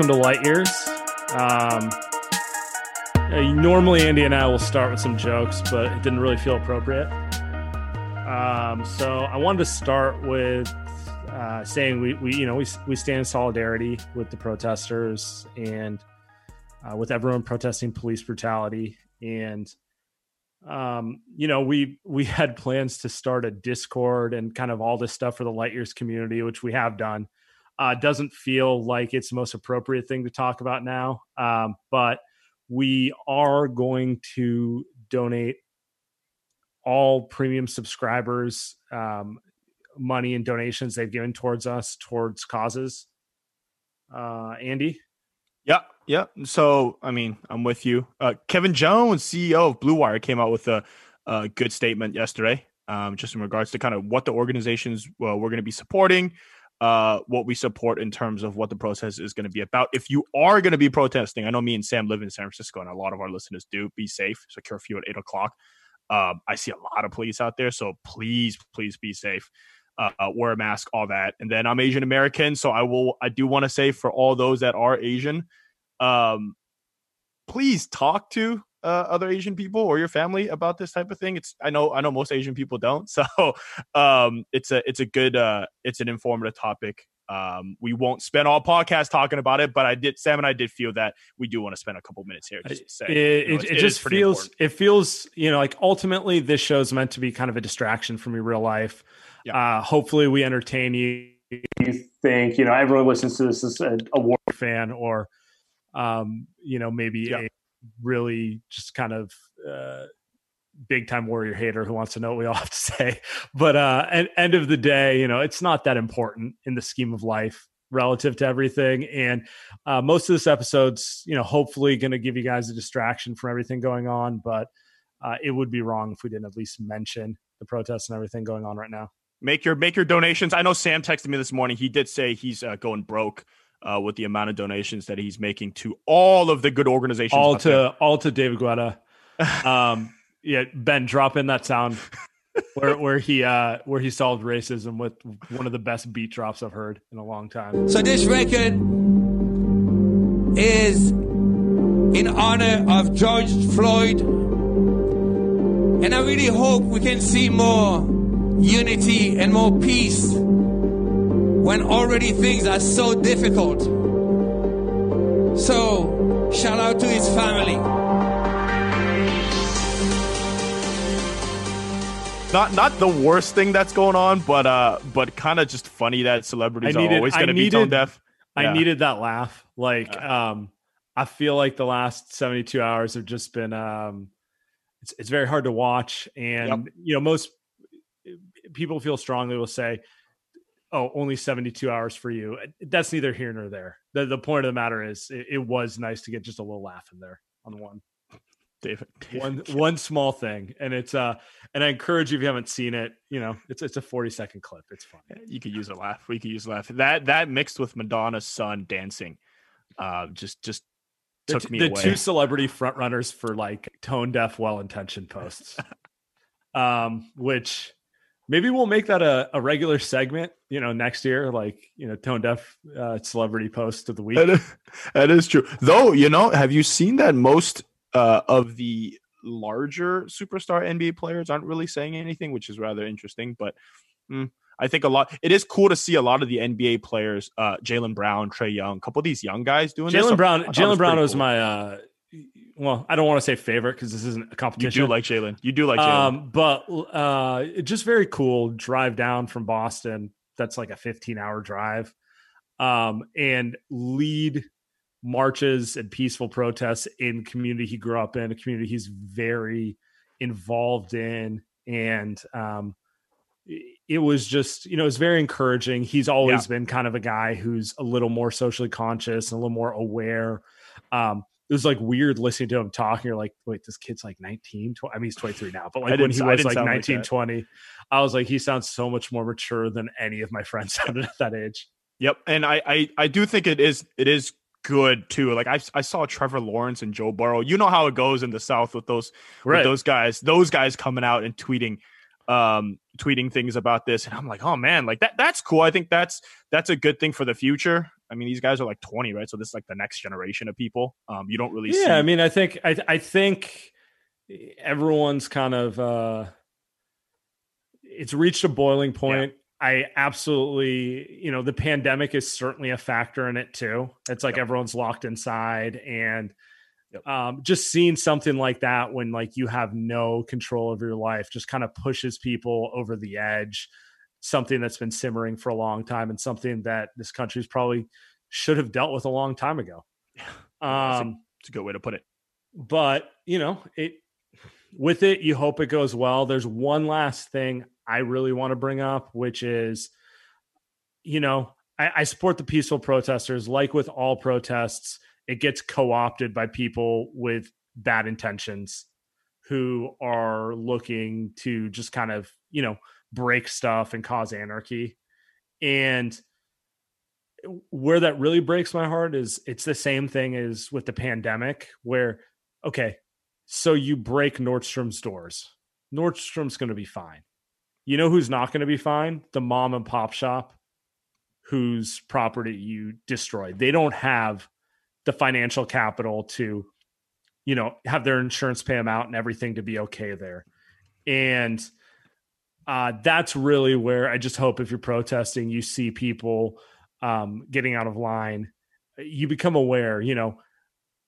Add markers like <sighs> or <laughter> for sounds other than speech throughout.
Welcome to Light Years. Um, normally, Andy and I will start with some jokes, but it didn't really feel appropriate. Um, so I wanted to start with uh, saying we, we, you know, we, we stand in solidarity with the protesters and uh, with everyone protesting police brutality. And um, you know, we we had plans to start a Discord and kind of all this stuff for the Light Years community, which we have done uh, doesn't feel like it's the most appropriate thing to talk about now. Um, but we are going to donate all premium subscribers um, money and donations they've given towards us towards causes. Uh, Andy? Yeah, yeah. So, I mean, I'm with you. Uh, Kevin Jones, CEO of Blue Wire, came out with a, a good statement yesterday, um, just in regards to kind of what the organizations well, we're going to be supporting, uh, what we support in terms of what the protest is going to be about. If you are going to be protesting, I know me and Sam live in San Francisco, and a lot of our listeners do. Be safe. So curfew at eight o'clock. Um, I see a lot of police out there, so please, please be safe. Uh, wear a mask, all that. And then I'm Asian American, so I will. I do want to say for all those that are Asian, um, please talk to uh, other Asian people or your family about this type of thing. It's I know I know most Asian people don't, <laughs> so um, it's a it's a good uh, it's an informative topic. Um, we won't spend all podcast talking about it, but I did Sam and I did feel that we do want to spend a couple minutes here. Just to say, it, you know, it, it just feels important. it feels you know like ultimately this show is meant to be kind of a distraction from your real life. Yeah. Uh, hopefully, we entertain you. You think you know everyone listens to this as a, a war fan or um, you know maybe yeah. Really just kind of uh, big time warrior hater who wants to know what we all <laughs> have to say. But uh, at end of the day, you know, it's not that important in the scheme of life relative to everything. And uh, most of this episode's, you know, hopefully going to give you guys a distraction from everything going on. But uh, it would be wrong if we didn't at least mention the protests and everything going on right now. make your make your donations. I know Sam texted me this morning. He did say he's uh, going broke uh, with the amount of donations that he's making to all of the good organizations. All to there. all to David Guetta. <laughs> um, yeah, Ben, drop in that sound <laughs> where where he uh where he solved racism with one of the best beat drops I've heard in a long time. So this record is in honor of George Floyd. And I really hope we can see more unity and more peace when already things are so difficult. So, shout out to his family. Not not the worst thing that's going on, but uh, but kind of just funny that celebrities needed, are always going to be tone deaf. I needed that laugh. Like, yeah. um, I feel like the last 72 hours have just been um it's it's very hard to watch and yep. you know most people feel strongly will say oh only 72 hours for you that's neither here nor there the, the point of the matter is it, it was nice to get just a little laugh in there on the one David, David. one one small thing and it's uh and i encourage you if you haven't seen it you know it's it's a 40 second clip it's fun you could use a laugh we could use a laugh that that mixed with madonna's son dancing uh just just took the, me the away. two celebrity frontrunners for like tone deaf, well intentioned posts. <laughs> um, which maybe we'll make that a, a regular segment, you know, next year, like, you know, tone deaf uh, celebrity post of the week. That is, that is true. Though, you know, have you seen that most uh, of the larger superstar NBA players aren't really saying anything, which is rather interesting. But mm, I think a lot. It is cool to see a lot of the NBA players, uh, Jaylen Brown, trae Young, a couple of these young guys doing. jaylen Brown, jaylen Brown was cool. my. Well, I don't want to say favorite because this isn't a competition. You do like Jaylen. You do like Jaylen. Um, but uh, just very cool. Drive down from Boston. That's like a 15 hour drive. Um, and lead marches and peaceful protests in community he grew up in, a community he's very involved in. And um, it was just you know it's very encouraging he's always yeah. been kind of a guy who's a little more socially conscious and a little more aware um it was like weird listening to him talking you're like wait this kid's like 19 20, i mean he's 23 now but like when he was like 19 like 20 i was like he sounds so much more mature than any of my <laughs> friends sounded at that age yep and i i, I do think it is it is good too. Like I, I saw Trevor Lawrence and Joe Burrow. You know how it goes in the South with those right. with those guys. Those guys coming out and tweeting um, tweeting things about this, and I'm like, oh man, like that that's cool. I think that's that's a good thing for the future. I mean, these guys are like 20, right? So this is like the next generation of people. Um, you don't really yeah. See- I mean, I think I I think everyone's kind of uh, it's reached a boiling point. Yeah. I absolutely, you know, the pandemic is certainly a factor in it too. It's like yep. everyone's locked inside and Yep. Um, just seeing something like that when like you have no control of your life just kind of pushes people over the edge. Something that's been simmering for a long time and something that this country's probably should have dealt with a long time ago. <laughs> Um, it's a good way to put it. But you know, it with it, you hope it goes well. There's one last thing I really want to bring up, which is, you know, I, I support the peaceful protesters. Like with all protests, it gets co-opted by people with bad intentions who are looking to just kind of you know break stuff and cause anarchy. And where that really breaks my heart is it's the same thing as with the pandemic where okay so you break nordstrom's doors. Nordstrom's going to be fine. You know who's not going to be fine? The mom and pop shop whose property you destroyed. They don't have the financial capital to you know have their insurance pay them out and everything to be okay there. And uh, that's really where i just hope if you're protesting you see people um, getting out of line you become aware you know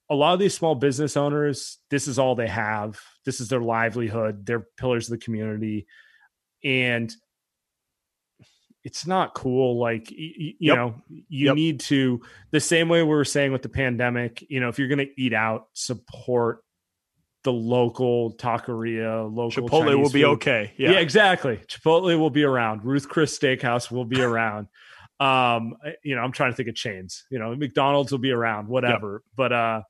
a lot of these small business owners this is all they have this is their livelihood they're pillars of the community and it's not cool like you, you yep. know you yep. need to the same way we were saying with the pandemic you know if you're going to eat out support the local taqueria local chipotle Chinese will be food. okay yeah. yeah. exactly chipotle will be around ruth chris steakhouse will be around <laughs> um you know i'm trying to think of chains you know mcdonald's will be around whatever yep. but uh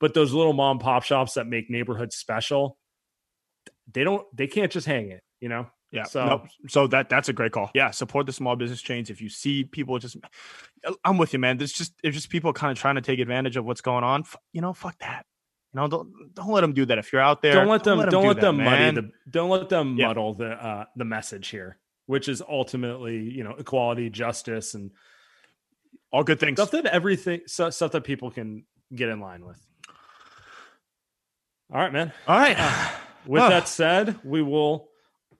but those little mom pop shops that make neighborhoods special they don't they can't just hang it you know Yeah. So- So, so that that's a great call. Yeah. Support the small business chains. If you see people just, I'm with you, man. There's just it's just people kind of trying to take advantage of what's going on. You know, fuck that. You know, don't don't let them do that. If you're out there, don't let them don't do let that, them muddy the don't let them Yeah. muddle the uh the message here which is ultimately you know equality justice and all good things. stuff that everything stuff that people can get in line with all right man All right. <sighs> with Ah. that said we will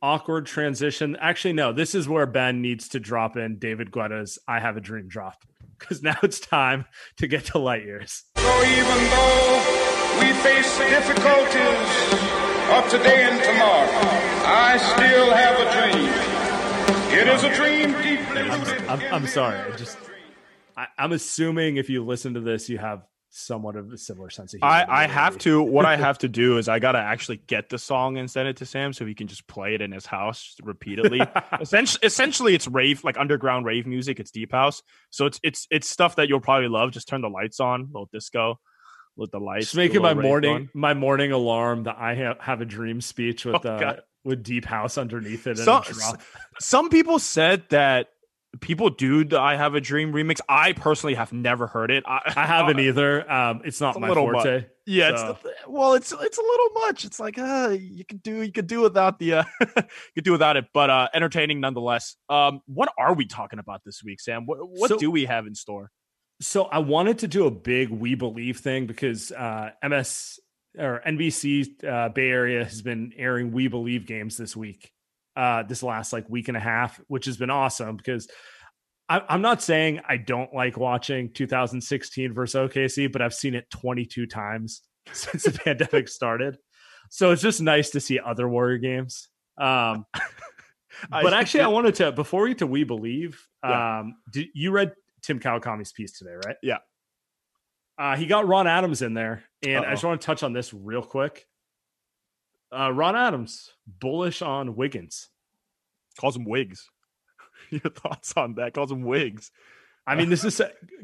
awkward transition actually no this is where ben needs to drop in david guetta's i have a dream drop because now it's time to get to light years So even though we face the difficulties of today and tomorrow, I still have a dream. It is a dream deeply rooted. I'm, in I'm sorry. I just, I, I'm assuming if you listen to this, you have somewhat of a similar sense of humor. I, I have to. What I have to <laughs> do is I gotta actually get the song and send it to Sam so he can just play it in his house repeatedly. <laughs> essentially, essentially, it's rave like underground rave music. It's deep house, so it's it's it's stuff that you'll probably love. Just turn the lights on, little disco, with the lights. Just making my morning going. my morning alarm that I have, have a dream speech with Oh, uh, with deep house underneath it. And So- a drop. Some people said that people do the "I Have a Dream" remix. I personally have never heard it. I, I haven't <laughs> either. Um, it's not It's my forte. Yeah, so- it's the, well, it's it's a little much. It's like uh, you could do you could do without the uh, <laughs> you could do without it, but uh, entertaining nonetheless. Um, what are we talking about this week, Sam? What what So- do we have in store? So I wanted to do a big "We Believe" thing because uh, MS or NBC uh, Bay Area has been airing "We Believe" games this week, uh, this last like week and a half, which has been awesome because I, I'm not saying I don't like watching 2016 versus OKC, but I've seen it 22 times <laughs> since the pandemic started, so it's just nice to see other Warrior games. Um, <laughs> but actually, I wanted to before we get to "We Believe." Yeah. Um, did, you read Tim Kawakami's piece today, right? Yeah. Uh, he got Ron Adams in there, and I Uh-oh. just want to touch on this real quick. Uh, Ron Adams bullish on Wiggins. calls him wigs. <laughs> Your thoughts on that? Calls him wigs. I mean, this is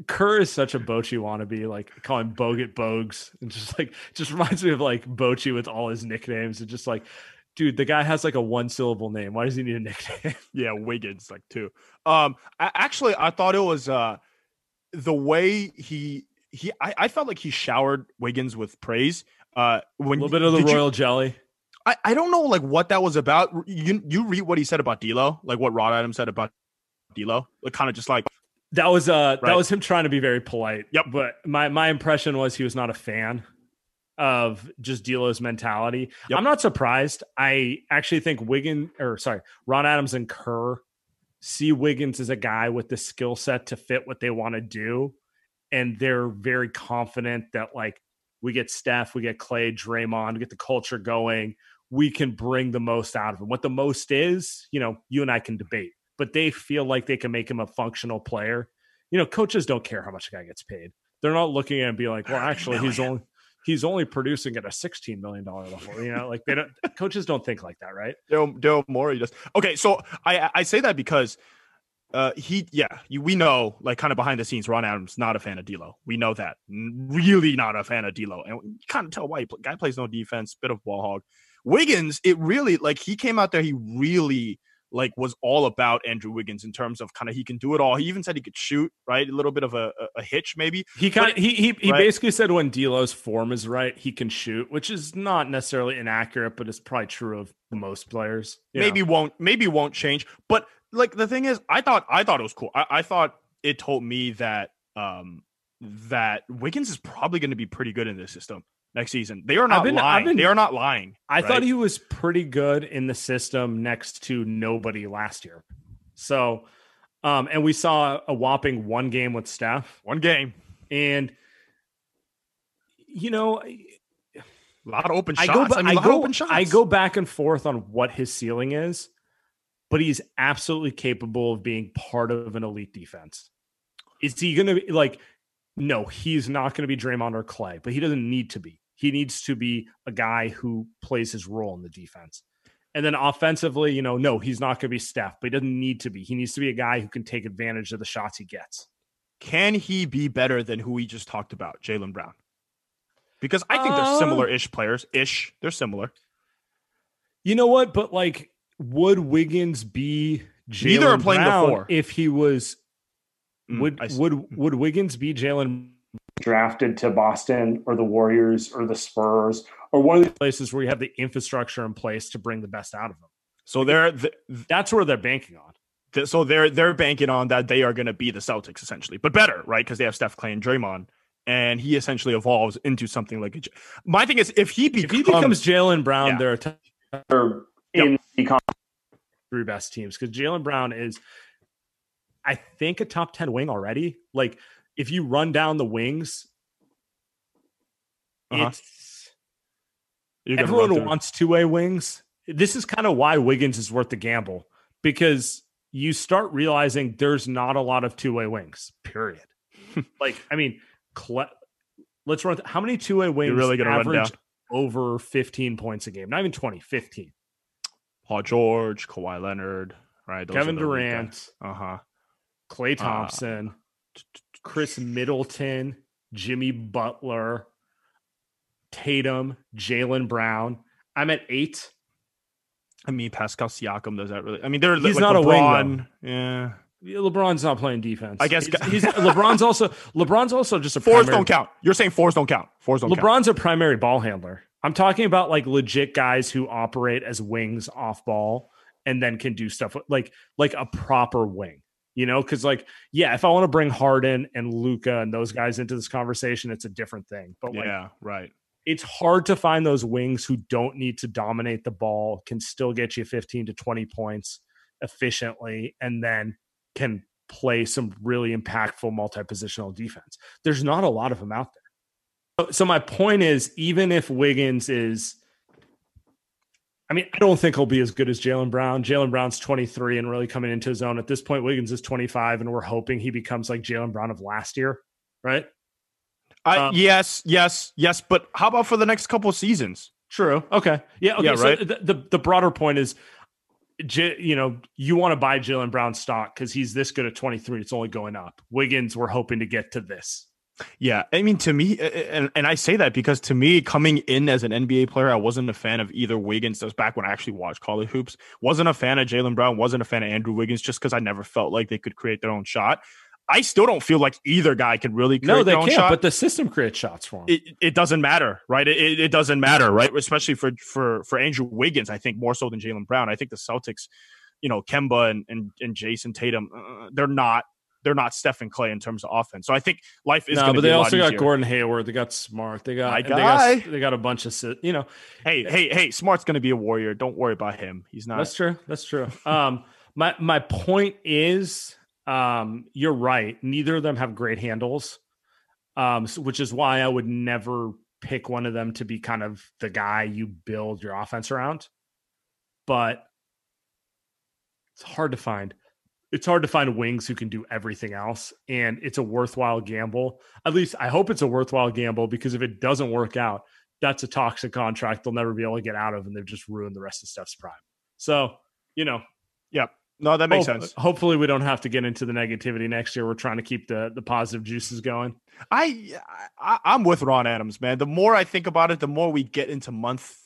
Kerr is such a Bochy wannabe, like calling Bogut Bogues, and just like just reminds me of like Bochy with all his nicknames, and just like, dude, the guy has like a one syllable name. Why does he need a <laughs> nickname? Yeah, Wiggins like two. Um, I, actually, I thought it was uh the way he he. I, I felt like he showered Wiggins with praise. Uh, when A little bit of the did you- royal jelly. I, I don't know like what that was about. You you read what he said about D'Lo, like what Ron Adams said about D'Lo, like kind of just like That was uh that was him trying to be very polite. Yep. But my my impression was he was not a fan of just D'Lo's mentality. Yep. I'm not surprised. I actually think Wiggins or sorry, Ron Adams and Kerr see Wiggins as a guy with the skill set to fit what they want to do. And they're very confident that like we get Steph, we get Klay, Draymond, we get the culture going. We can bring the most out of him. What the most is, you know, you and I can debate, but they feel like they can make him a functional player. You know, coaches don't care how much a guy gets paid. They're not looking at it and be like, well, actually, he's only he's only producing at a sixteen million dollar level. You know, like they don't <laughs> coaches don't think like that, right? Daryl Daryl Morey does. Okay, so I I say that because uh he yeah you, we know like kind of behind the scenes Ron Adams not a fan of D'Lo. We know that really not a fan of D'Lo, and you kind of tell why. He play, guy plays no defense, bit of ball hog. Wiggins, it really like he came out there. He really like was all about Andrew Wiggins in terms of kind of he can do it all. He even said he could shoot, right? A little bit of a, a, hitch maybe. He kind of he he, he basically said when D'Lo's form is right, he can shoot, which is not necessarily inaccurate, but it's probably true of most players. maybe won't maybe won't change but like the thing is i thought i thought it was cool i, I thought it told me that um that wiggins is probably going to be pretty good in this system next season they are not been- lying been- they are not lying I right? thought he was pretty good in the system next to nobody last year. So, um, and we saw a whopping one game with Steph, one game and you know, a lot of open I shots go, ba- i mean I go, of open shots I go back and forth on what his ceiling is, but he's absolutely capable of being part of an elite defense. Is he going to be like? No, he's not going to be Draymond or Klay, but he doesn't need to be. He needs to be a guy who plays his role in the defense. And then offensively, you know, no, he's not going to be Steph, but he doesn't need to be. He needs to be a guy who can take advantage of the shots he gets. can he be better than who we just talked about jaylen brown because i think they're Uh, similar ish players ish they're similar You know what? But like would Wiggins be Neither are Jaylen playing the Brown four. if he was? Mm, would see. would would Wiggins be Jaylen drafted to Boston or the Warriors or the Spurs or one of the places where you have the infrastructure in place to bring the best out of them? So they're th- That's where they're banking on. th- so they're they're banking on that they are going to be the Celtics essentially, but better, right? Because they have Steph Klay and Draymond, and he essentially evolves into something like a. J- My thing is, if he If becomes, he becomes Jaylen Brown, Yeah. they're a top or in the con- three best teams because Jaylen Brown is, I think, a top ten wing already. Like if you run down the wings, Uh-huh. it's you're everyone wants two way wings. This is kind of why Wiggins is worth the gamble because you start realizing there's not a lot of two way wings. Period. <laughs> like I mean, Cle- let's run. Th- how many two way wings are really gonna run average down? over 15 points a game? Not even 20, 15. Paul George, Kawhi Leonard, right? Kevin Durant, Uh huh. Klay Thompson, Chris Middleton, Jimmy Butler, Tatum, Jaylen Brown. I'm at eight. I mean, Pascal Siakam does that really? I mean, they're He's like not a wing, LeBron. yeah, LeBron's not playing defense. I guess- he's, he's- LeBron's also LeBron's also just a fours primary- don't count. You're saying fours don't count. Fours don't count. LeBron's a primary ball handler. I'm talking about like legit guys who operate as wings off ball and then can do stuff like like a proper wing. You know, because like yeah, if I want to bring Harden and Luka and those guys into this conversation, it's a different thing. But like Yeah, right. it's hard to find those wings who don't need to dominate the ball, can still get you 15 to 20 points efficiently, and then can play some really impactful multi positional defense. There's not a lot of them out there. So, so my point is, even if Wiggins is, I mean, I don't think he'll be as good as Jaylen Brown. Jaylen Brown's 23 and really coming into his own. At this point, Wiggins is 25, and we're hoping he becomes like Jaylen Brown of last year, right? I, Um, yes, yes, yes. But how about for the next couple of seasons? True. Okay. Yeah. Okay. Yeah, so right. the, the the broader point is, J, you know, you want to buy Jaylen Brown stock because he's this good at 23. It's only going up. Wiggins, we're hoping to get to this. Yeah, I mean, to me, and, and I say that because to me, coming in as an NBA player, I wasn't a fan of either Wiggins. That was back when I actually watched college hoops. Wasn't a fan of Jaylen Brown. Wasn't a fan of Andrew Wiggins just because I never felt like they could create their own shot. I still don't feel like either guy can really create No, they their own can't. shot. But the system creates shots for him. it, it doesn't matter, right? It, it, it doesn't matter, right? Especially for for for Andrew Wiggins, I think more so than Jaylen Brown. I think the Celtics, you know, Kemba and and, and Jayson Tatum, uh, they're not they're not Stephen Klay in terms of offense. So I think life is. no, but be they also got. Gordon Hayward. They got Smart. They got they got they got a bunch of you know. Hey, hey, hey! Smart's going to be a warrior. Don't worry about him. He's not. That's true. That's true. Um, <laughs> my my point is, um, you're right. Neither of them have great handles, um, so- which is why I would never pick one of them to be kind of the guy you build your offense around. But it's hard to find. It's hard to find wings who can do everything else, and it's a worthwhile gamble. At least I hope it's a worthwhile gamble because if it doesn't work out, that's a toxic contract they'll never be able to get out of, and they've just ruined the rest of Steph's prime. So, you know, Yep. No, that makes sense. Hopefully, we don't have to get into the negativity next year. We're trying to keep the the positive juices going. I, I I'm with Ron Adams, man. The more I think about it, the more we get into month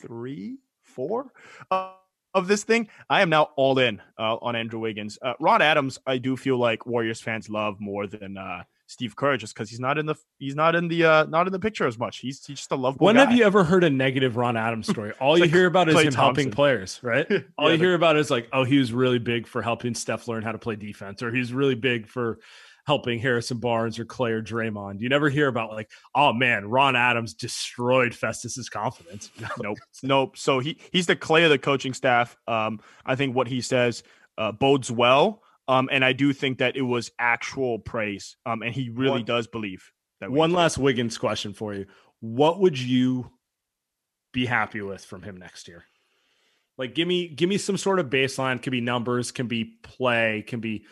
three, four uh, of this thing. I am now all in uh, on Andrew Wiggins. Uh, Ron Adams, I do feel like Warriors fans love more than uh, Steve Kerr, just because he's not in the he's not in the uh, not in the picture as much. He's he's just a lovable When guy. have you ever heard a negative Ron Adams story? <laughs> All you like hear about is Klay him helping players, right? <laughs> All Yeah, you hear about is like, oh, he was really big for helping Steph learn how to play defense, or he's really big for helping Harrison Barnes or Klay or Draymond. You never hear about like, oh man, Ron Adams destroyed Festus's confidence. <laughs> nope, nope. So he he's the klay of the coaching staff. Um, I think what he says uh, bodes well. Um, and I do think that it was actual praise. Um, and he really One- does believe that. One Wiggins- last Wiggins question for you. What would you be happy with from him next year? Like give me give me some sort of baseline, could be numbers, can be play, can be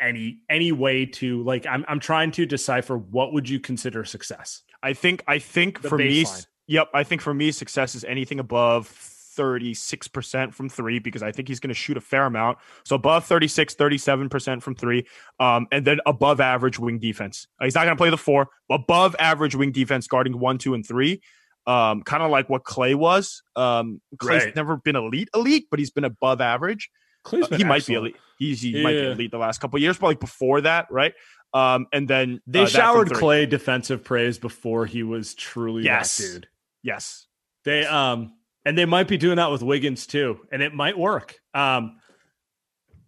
any any way to like I'm I'm trying to decipher what would you consider success? I think I think The for me, yep. I think for me, success is anything above. 36% from three because I think he's going to shoot a fair amount. So above 36, 37% from three. Um, and then above average wing defense. Uh, he's not going to play the four, above average wing defense guarding one, two, and three. um, kind of like what Klay was. Um, Klay's Right. never been elite, elite, but he's been above average. Klay's Uh, he might be elite. He might be elite the last couple of years, but like before that, right? Um, and then They uh, showered. Klay defensive praise before he was truly Yes. that dude. Yes, They um and they might be doing that with Wiggins too, and it might work. Um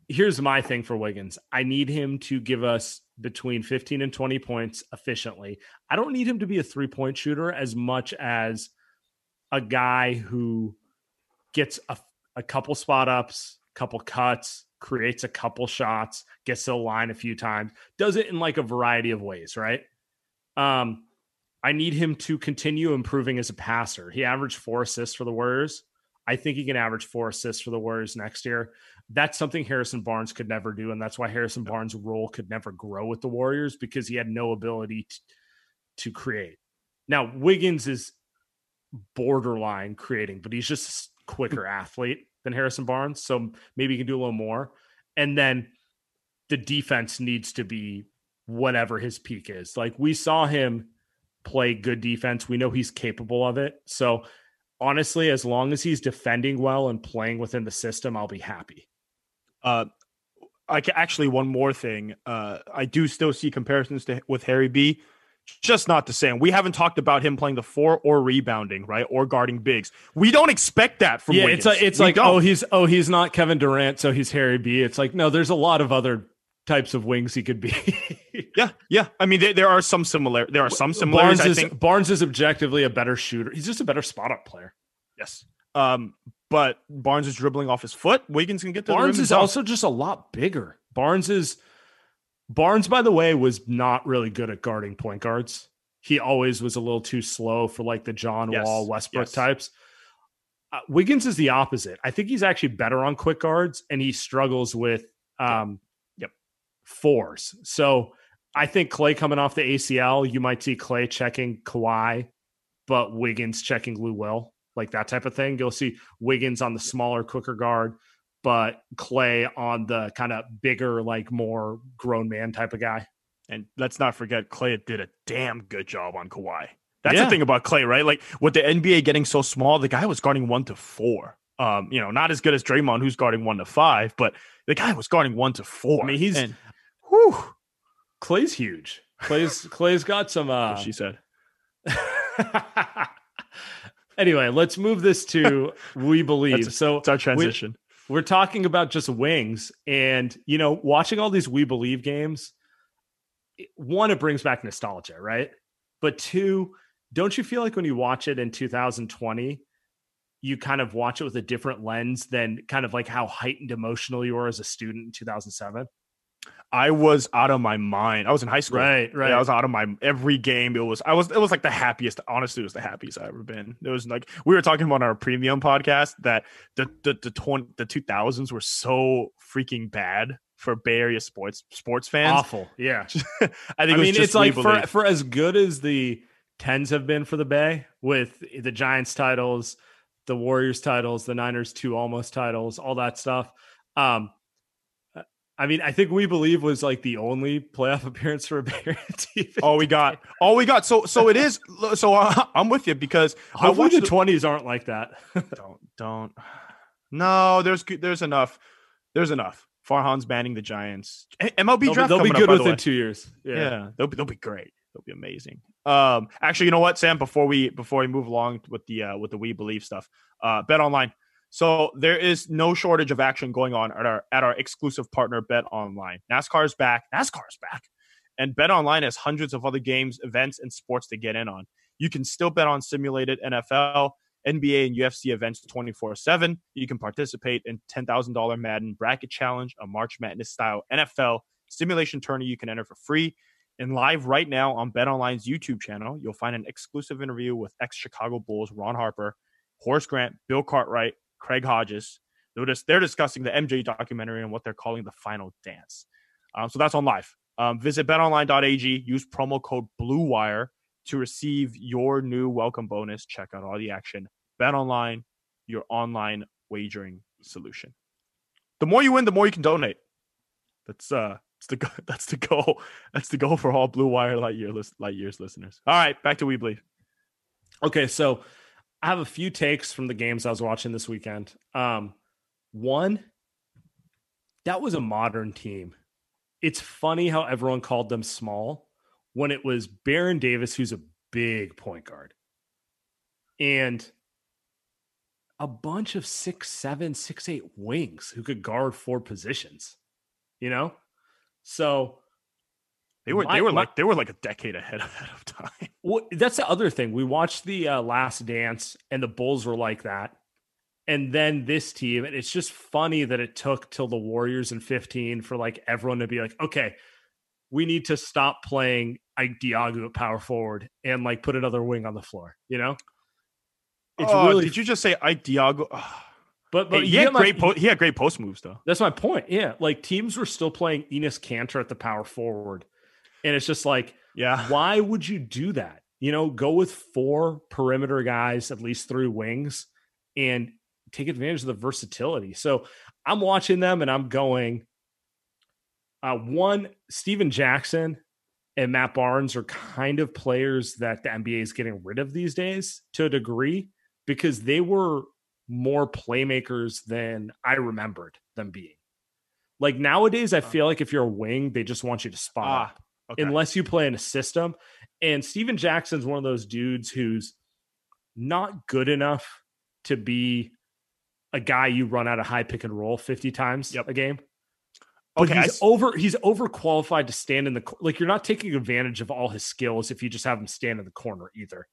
here's my thing for Wiggins. I need him to give us between 15 and 20 points efficiently. I don't need him to be a three-point shooter as much as a guy who gets a, a couple spot ups, couple cuts, creates a couple shots, gets to the line a few times, does it in like a variety of ways, right? Um I need him to continue improving as a passer. He averaged four assists for the Warriors. I think he can average four assists for the Warriors next year. That's something Harrison Barnes could never do. And that's why Harrison Barnes' role could never grow with the Warriors because he had no ability to, to create. Now, Wiggins is borderline creating, but he's just a quicker <laughs> athlete than Harrison Barnes. So maybe he can do a little more. And then the defense needs to be whatever his peak is. Like we saw him play good defense. We know he's capable of it. So honestly, as long as he's defending well and playing within the system, I'll be happy. Uh, I can, actually one more thing. Uh, I do still see comparisons to with Harry B. Just not the same. We haven't talked about him playing the four or rebounding, right, or guarding bigs. We don't expect that from. yeah, Wiggins. it's like it's like don't. oh he's oh he's not Kevin Durant, so he's Harry B. It's like no, there's a lot of other types of wings he could be. <laughs> yeah, yeah. I mean, there, there are some similar. There are some similarities. Barnes I is think Barnes is objectively a better shooter. He's just a better spot up player. yes. Um, but Barnes is dribbling off his foot. Wiggins can get to the Barnes is also just a lot bigger. Barnes is Barnes, by the way, was not really good at guarding point guards. He always was a little too slow for like the John Yes, Wall, Westbrook yes. types. Uh, Wiggins is the opposite. I think he's actually better on quick guards, and he struggles with um, Yep. fours. So I think Klay coming off the ACL, you might see Klay checking Kawhi, but Wiggins checking Lou Will, like that type of thing. You'll see Wiggins on the smaller, quicker guard, but Klay on the kind of bigger, like more grown man type of guy. And let's not forget, Klay did a damn good job on Kawhi. That's Yeah. the thing about Klay, right? Like with the NBA getting so small, the guy was guarding one to four. Um, you know, not as good as Draymond, who's guarding one to five, but the guy was guarding one to four. I mean, he's And, whew, Klay's huge. Klay's <laughs> Klay's got some. Uh, she said. <laughs> anyway, let's move this to <laughs> we believe. That's- so It's our we- transition. We're talking about just wings and you know watching all these we believe games one it brings back nostalgia right? But two don't you feel like when you watch it in 2020 you kind of watch it with a different lens than kind of like how heightened emotional you were as a student in 2007 I was out of my mind. I was in high school. right right Yeah, I was out of my every game. It was I was it was like the happiest. Honestly, it was the happiest I've ever been. It was like we were talking about on our premium podcast that the the the twenty the two thousands were so freaking bad for Bay Area sports sports fans. awful yeah <laughs> I think I it was mean, just it's like for for as good as the tens have been for the Bay with the Giants titles, the Warriors titles, the Niners two almost titles, all that stuff. Um, I mean, I think we believe was like the only playoff <laughs> appearance for a Area <laughs> team. all we got, all we got. So so it is. So uh, <laughs> I'm with you because Hopefully, the twenties aren't like that. don't don't. No, there's good- there's enough. There's enough. Farhan's banning the Giants. MLB they'll be, draft they'll be coming up, good within two years. Yeah. Yeah. they'll be they'll be great. They'll be amazing. Um, actually, you know what, Sam? Before we before we move along with the uh, with the we believe stuff, uh, Bet Online. So there is no shortage of action going on at our at our exclusive partner Bet Online. NASCAR is back. NASCAR is back, and Bet Online has hundreds of other games, events, and sports to get in on. You can still bet on simulated NFL, NBA, and UFC events 24 7. You can participate in $10,000 Madden Bracket Challenge, a March Madness style NFL simulation tourney you can enter for free. And live right now on BetOnline's YouTube channel, you'll find an exclusive interview with ex Chicago Bulls Ron Harper, Horace Grant, Bill Cartwright, Craig Hodges. They're, just, they're discussing the MJ documentary and what they're calling the final dance. Um, so that's on live. Um, visit betonline.ag, use promo code BLUEWIRE to receive your new welcome bonus. Check out all the action. Bet online, your online wagering solution. The more you win, the more you can donate. That's uh that's the <laughs> that's the goal. That's the goal for all Blue Wire Light Year lis- Light Years listeners. All right, back to We Believe. Okay, so I have a few takes from the games I was watching this weekend. Um, one, that was a modern team. It's funny how everyone called them small when it was Baron Davis, who's a big point guard, and a bunch of six, seven, six, eight wings who could guard four positions. You know, so They were My- they were my- like they were like a decade ahead <laughs> ahead of time. Well, that's the other thing. We watched the uh, Last Dance, and the Bulls were like that. And then this team, and it's just funny that it took till the Warriors in 15 for like everyone to be like, okay, we need to stop playing Ike Diogu at power forward and like put another wing on the floor. You know, it's Oh, really. Did you just say Ike Diogu? but but Hey, he had my- great po- he had great post moves though. That's my point. Yeah, like teams were still playing Enes Kanter at the power forward, and it's just like Yeah. <laughs> why would you do that? You know, go with four perimeter guys, at least three wings, and take advantage of the versatility. So I'm watching them and I'm going, uh, one, Stephen Jackson and Matt Barnes are kind of players that the NBA is getting rid of these days to a degree because they were more playmakers than I remembered them being. Like nowadays, I feel like if you're a wing, they just want you to spot Ah, okay. unless you play in a system. And Stephen Jackson's one of those dudes who's not good enough to be a guy you run out of high pick and roll 50 times Yep. a game. But Okay, he's over he's overqualified to stand in the like you're not taking advantage of all his skills if you just have him stand in the corner either.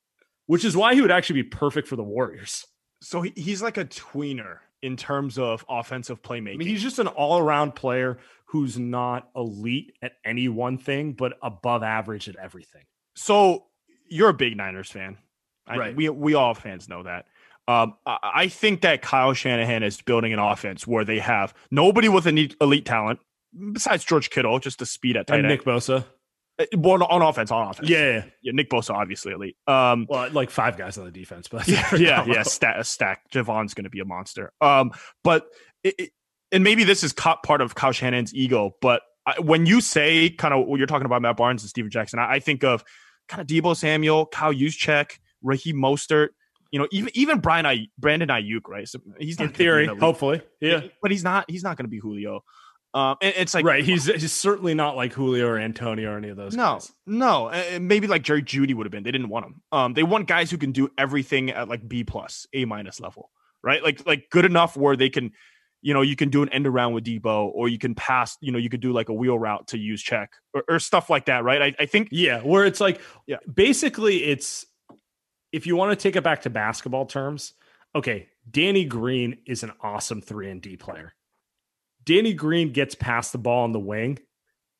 Which is why he would actually be perfect for the Warriors. So he, he's like a tweener in terms of offensive playmaking. I mean, he's just an all-around player who's not elite at any one thing, but above average at everything. so you're a big Niners fan, I- Right. we we all fans know that. Um, I, I think that Kyle Shanahan is building an offense where they have nobody with elite, elite talent besides George Kittle, just the speed at tight And end. Nick Bosa. Uh, well, on offense, on offense. Yeah, yeah. yeah. Nick Bosa obviously elite. Um, Well, like five guys on the defense, but <laughs> yeah, <laughs> yeah, yeah. Stack, stack. Javon's going to be a monster. Um, but it, it- and maybe this is part of Kyle Shanahan's ego. But I, when you say kind of what you're talking about Matt Barnes and Stephen Jackson, I, I think of kind of Deebo Samuel, Kyle Juszczyk, Raheem Mostert. You know, even even Brian I, Brandon Aiyuk, right? So he's not in theory, hopefully, yeah. but he's not. He's not going to be Julio. Um, and it's like right. He's he's certainly not like Julio or Antonio or any of those. no, guys. no, and maybe like Jerry Jeudy would have been. They didn't want him. Um, they want guys who can do everything at like B plus, A minus level, right? Like like good enough where they can, you know, you can do an end around with Deebo, or you can pass, you know, you could do like a wheel route to Juszczyk or, or stuff like that, right? I, I think Yeah, where it's like, Yeah. basically, it's if you want to take it back to basketball terms, okay, Danny Green is an awesome three and D player. Danny Green gets past the ball on the wing.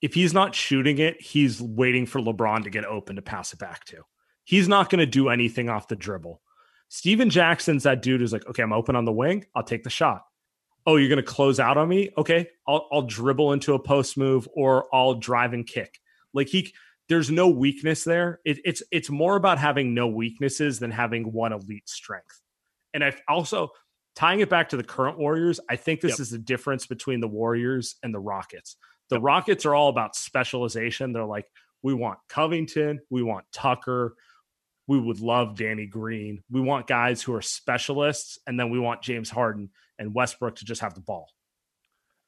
If he's not shooting it, he's waiting for LeBron to get open to pass it back to. He's not going to do anything off the dribble. Stephen Jackson's that dude who's like, okay, I'm open on the wing. I'll take the shot. Oh, you're going to close out on me? Okay, I'll, I'll dribble into a post move or I'll drive and kick. Like he, there's no weakness there. It, it's it's more about having no weaknesses than having one elite strength. And I also tying it back to the current Warriors. I think this Yep. is the difference between the Warriors and the Rockets. The Rockets are all about specialization. They're like, we want Covington, we want Tucker, we would love Danny Green. We want guys who are specialists, and then we want James Harden and Westbrook to just have the ball.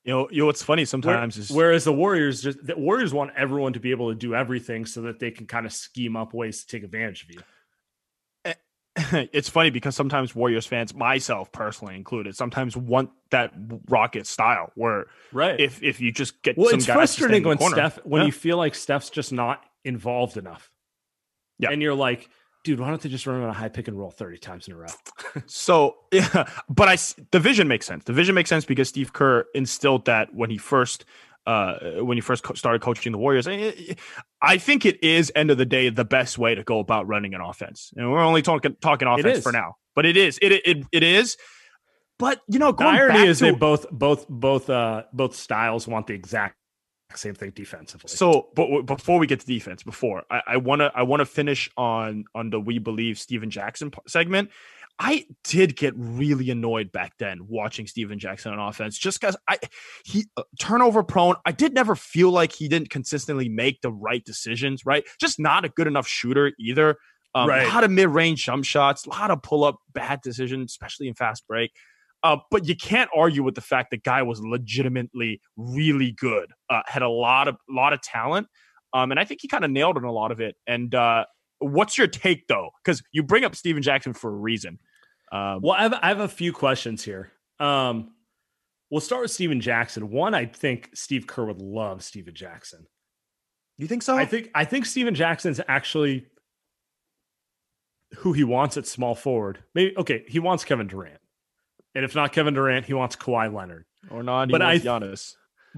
you know, you know what's funny sometimes is whereas the Warriors, just the Warriors want everyone to be able to do everything so that they can kind of scheme up ways to take advantage of you. Eh, <laughs> it's funny because sometimes Warriors fans, myself personally included, sometimes want that Rocket style where Right. if if you just get well, some it's guys to stay in frustrating when corner. Steph when Yeah. you feel like Steph's just not involved enough. Yeah. And you're like, dude, why don't they just run on a high pick and roll 30 times in a row? <laughs> So, yeah, but I, the vision makes sense. The vision makes sense because Steve Kerr instilled that when he first uh when he first co- started coaching the Warriors. I- I think it is end of the day the best way to go about running an offense. And we're only talking talking offense for now, but it is it it, it is. But you know, The irony is to, they both both both uh both styles want the exact same thing defensively. So, but before we get to defense, before I want to, I want to finish on on the we believe Stephen Jackson segment. I did get really annoyed back then watching Stephen Jackson on offense, just because I he uh, turnover prone. I did never feel like he didn't consistently make the right decisions. Right, just not a good enough shooter either. Um, Right. A lot of mid range jump shots, a lot of pull up bad decisions, especially in fast break. Uh, but you can't argue with the fact that guy was legitimately really good. Uh, had a lot of lot of talent, um, and I think he kind of nailed on a lot of it. And uh, what's your take though? Because you bring up Stephen Jackson for a reason. Um, Well, I have, I have a few questions here. Um, we'll start with Stephen Jackson. One, I think Steve Kerr would love Stephen Jackson. you think so? I think I think Stephen Jackson's actually who he wants at small forward. Maybe okay, he wants Kevin Durant. And if not Kevin Durant, he wants Kawhi Leonard. or not. but But I th- Giannis.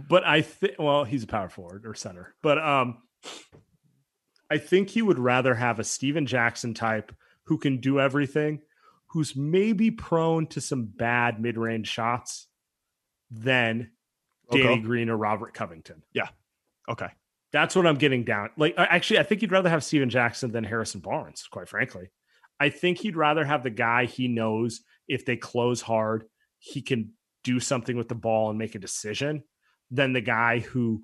But I think well, he's a power forward or center. But um I think he would rather have a Stephen Jackson type who can do everything, who's maybe prone to some bad mid-range shots than Danny Green or Robert Covington. Yeah. Okay. That's what I'm getting down. Like, actually, I think he'd rather have Stephen Jackson than Harrison Barnes, quite frankly. I think he'd rather have the guy he knows if they close hard, he can do something with the ball and make a decision than the guy who,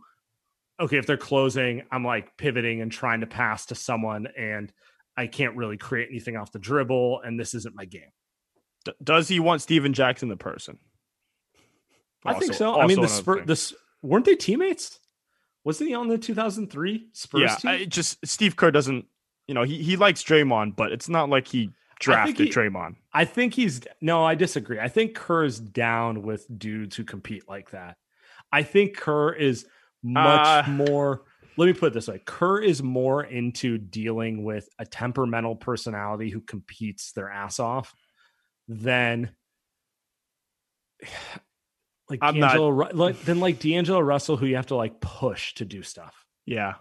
okay, if they're closing, I'm like pivoting and trying to pass to someone and I can't really create anything off the dribble and this isn't my game. D- does he want Stephen Jackson the person? I think so. I mean, the Spurs, this weren't they teammates? Wasn't he on the 2003 Spurs yeah, team? I, just Steve Kerr doesn't. You know, he he likes Draymond, but it's not like he drafted he- Draymond. I think he's no, I disagree. I think Kerr is down with dudes who compete like that. I think Kerr is much Uh, more. Let me put it this way: Kerr is more into dealing with a temperamental personality who competes their ass off than <sighs> like I'm not- D'Angelo, Ru- like than like D'Angelo Russell, who you have to like push to do stuff. Yeah,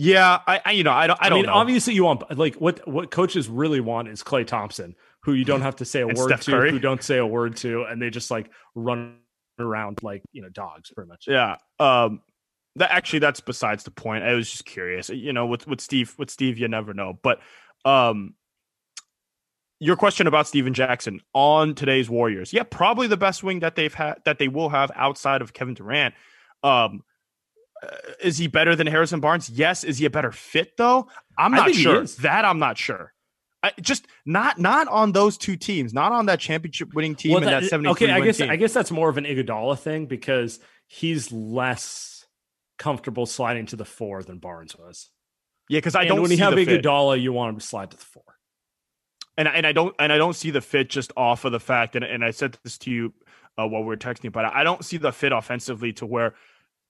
yeah. I, I you know I don't I, I, don't mean, know. obviously, you want like what what coaches really want is Klay Thompson, who you don't have to say a <laughs> word Steph to, Curry. who don't say a word to, and they just like run around like you know dogs, pretty much. Yeah. Um that actually that's besides the point. I was just curious. You know, with with Steve with Steve you never know. But um your question about Stephen Jackson on today's Warriors. Yeah, probably the best wing that they've had that they will have outside of Kevin Durant. Um uh, is he better than Harrison Barnes? Yes. Is he a better fit though? I'm not sure. That I'm not sure. I, just not not on those two teams, not on that championship winning team Well, and that, that- 73 okay, I guess team. I guess that's more of an Iguodala thing because he's less comfortable sliding to the four than Barnes was. yeah, because I and don't when you have the fit. Iguodala, you want him to slide to the four. and and I don't and I don't see the fit just off of the fact and and I said this to you uh, while we were texting but. I don't see the fit offensively to where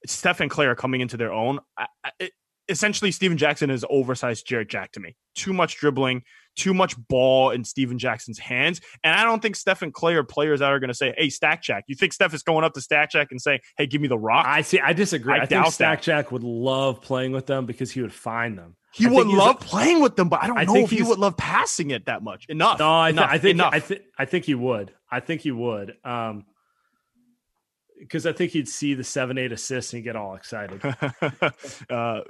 Steph and Klay are coming into their own. I, I, essentially, Stephen Jackson is oversized Jarrett Jack to me. Too much dribbling, too much ball in Stephen Jackson's hands, and I don't think Steph and Klay are players that are going to say, "Hey, Stack Jack." You think Steph is going up to Stack Jack and saying, "Hey, give me the rock"? I see. I disagree. I I, think Stack that. Jack would love playing with them because he would find them. he I would love playing with them, but I don't I know think if he would love passing it that much. Enough. No, I, th- enough, I think enough. I think I think he would. I think he would. Um, because I think he'd see the seven eight assists and get all excited. <laughs> uh,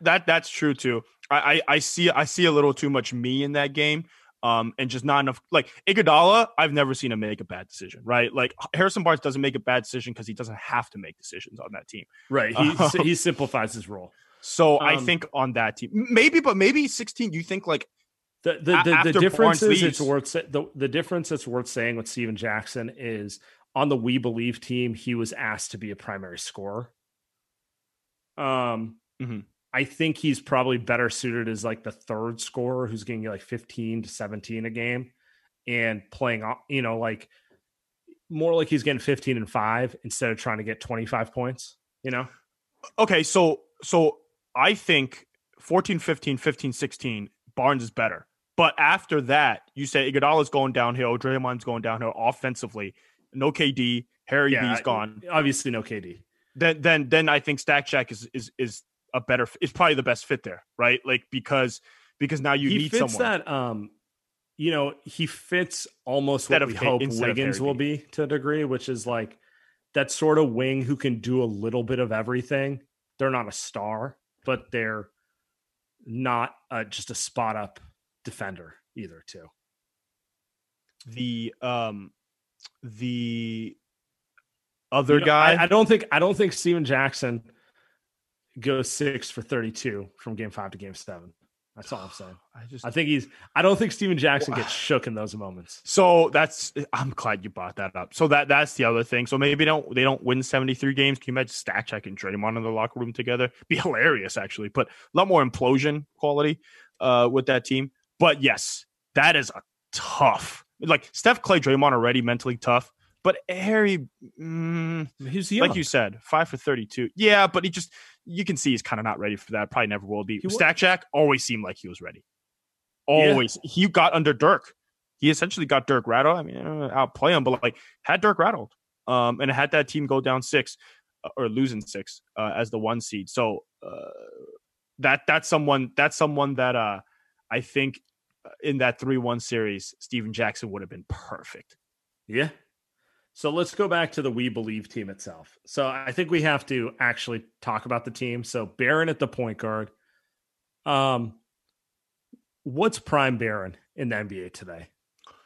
that that's true too. I, I I see I see a little too much me in that game. Um, and just not enough. Like Iguodala, I've never seen him make a bad decision. Right? Like Harrison Barnes doesn't make a bad decision because he doesn't have to make decisions on that team. right. He Um, he simplifies his role. So I Um, think on that team, maybe, but maybe sixteen. You think like The the, A- the, the difference Barnes is it's worth the, the difference that's worth saying with Stephen Jackson is on the We Believe team, he was asked to be a primary scorer. Um Mhm. I think he's probably better suited as like the third scorer who's getting like 15 to 17 a game and playing you know like more like he's getting 15 and 5 instead of trying to get 25 points, you know? okay, so so I think 14, 15, 15, 16, Barnes is better. But after that, you say Iguodala's going downhill, Draymond's going downhill offensively. No KD, Harry B's gone. Obviously no KD. Then then then I think Stack Jack is is is a better is probably the best fit there, right? Like because because now you he need fits someone. that um you know he fits almost Instead what we hope wiggins will be to a degree which is like that sort of wing who can do a little bit of everything they're not a star but they're not uh, just a spot up defender either too the um the other You know, guy I, I don't think i don't think stephen jackson goes six for 32 from game five to game seven That's all I'm saying. <sighs> I just I think he's. I don't think Stephen Jackson gets <sighs> shook in those moments. So that's I'm glad you brought that up. So that that's the other thing. So maybe they don't they don't win 73 games. Can you imagine Stack Jack and Draymond in the locker room together? Be hilarious actually, but a lot more implosion quality uh with that team. But yes, that is a tough. Like Steph Klay Draymond already mentally tough, but Harry mm, He's like you said, 5 for 32. Yeah, but he just you can see he's kind of not ready for that. Probably never will be. Stack Jack always seemed like he was ready. Yeah. Always. He got under Dirk. He essentially got Dirk rattled. I mean, outplay him, but like had Dirk rattled. Um, and had that team go down six uh, or losing six uh, as the one seed. So uh, that that's someone that's someone that uh, I think in that three one series, Stephen Jackson would have been perfect. Yeah. So let's go back to the We Believe team itself. So I think we have to actually talk about the team. So Baron at the point guard. Um, what's prime Baron in the NBA today?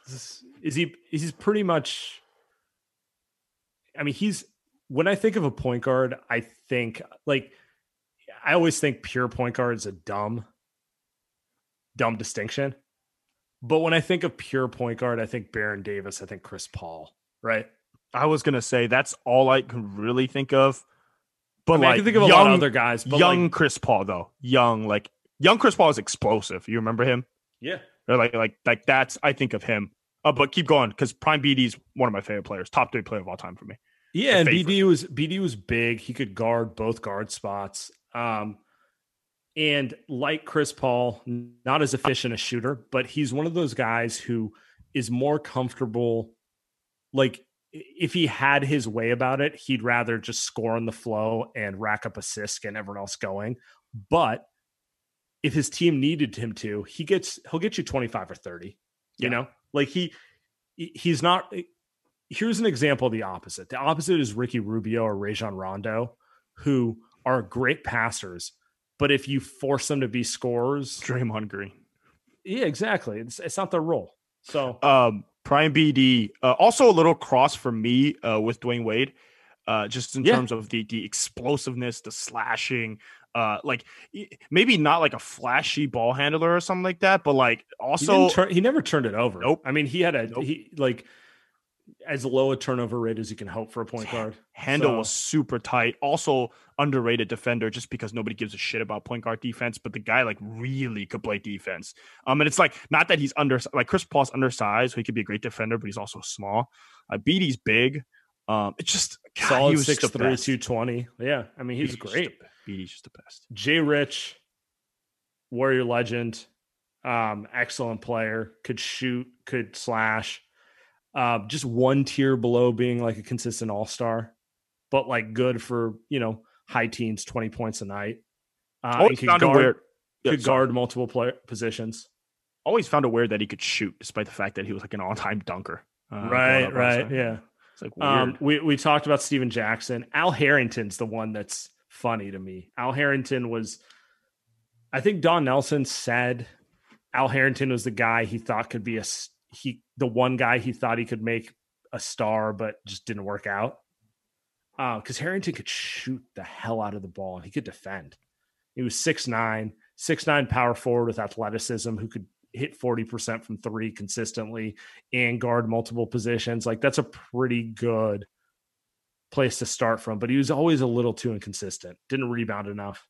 Is, is he is he pretty much? I mean, he's when I think of a point guard, I think like I always think pure point guard is a dumb, dumb distinction. But when I think of pure point guard, I think Baron Davis, I think Chris Paul, right? I was gonna say that's all I can really think of. But I, mean, I like can think of a young, lot of other guys, but young like, Chris Paul though, young like young Chris Paul is explosive. You remember him? yeah, Or like like like that's I think of him. Uh, but keep going because Prime BD is one of my favorite players, top three player of all time for me. yeah, and favorite. BD was BD was big. He could guard both guard spots. Um, and like Chris Paul, not as efficient a shooter, but he's one of those guys who is more comfortable. Like if he had his way about it, he'd rather just score on the flow and rack up assists, and everyone else going. But if his team needed him to, he gets he'll get you 25 or 30. You Yeah. know? Like he he- he's not here's an example of the opposite. The opposite is Ricky Rubio or Rajon Rondo, who are great passers, but if you force them to be scorers, Draymond Green. yeah, exactly. It's it's not their role. So Um, Prime BD, uh, also a little cross for me uh, with Dwyane Wade, uh, just in Yeah. terms of the the explosiveness, the slashing, uh, like maybe not like a flashy ball handler or something like that, but like he, also didn't turn, he never turned it over. Nope. I mean, he had a Nope. he like as low a turnover rate as you can hope for a point guard. handle So- was super tight. Also underrated defender, just because nobody gives a shit about point guard defense, but the guy like really could play defense. Um, and it's like not that he's under like Chris Paul's undersized, so he could be a great defender, but he's also small. Uh, BD's big. Um, it's just God, Solid six three, best. two twenty. Yeah, I mean he's great. best. BD's just the best. Jay Rich, Warrior legend, um, excellent player, could shoot, could slash. Um, just one tier below being like a consistent all star, but like good for you know high teens, twenty points a night. Uh, Always could found guard, weird. Yeah, could sorry. guard multiple player positions. Always found it weird that he could shoot, despite the fact that he was like an all-time dunker. uh, right, right, yeah. It's like weird. Um, we we talked about Stephen Jackson. Al Harrington's the one that's funny to me. Al Harrington was, I think Don Nelson said Al Harrington was the guy he thought could be a he the one guy he thought he could make a star, but just didn't work out. Because Harrington could shoot the hell out of the ball and he could defend. He was six nine, six nine power forward with athleticism who could hit 40% from three consistently and guard multiple positions. Like that's a pretty good place to start from. But he was always a little too inconsistent. Didn't rebound enough.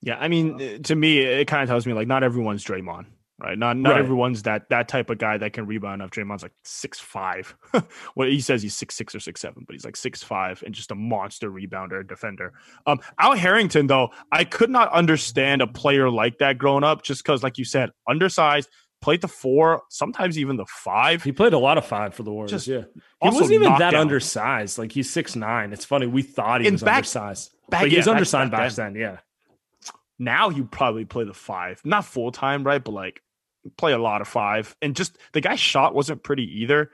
Yeah, I mean, uh, to me, it kind of tells me like not everyone's Draymond, right? Not not Right. everyone's that that type of guy that can rebound enough. Draymond's like six five. <laughs> well, he says he's six six or six seven, but he's like six five and just a monster rebounder, defender. Um, Al Harrington though, I could not understand a player like that growing up, just because, like you said, undersized, played the four, sometimes even the five. He played a lot of five for the Warriors. Just yeah. He wasn't even that knockdown. undersized. Like he's six nine. It's funny. We thought he In was back- undersized. back- but he yeah, was back- undersized back back, then. Yeah. Now you probably play the five, not full time, right? But like play a lot of five. And just the guy's shot wasn't pretty either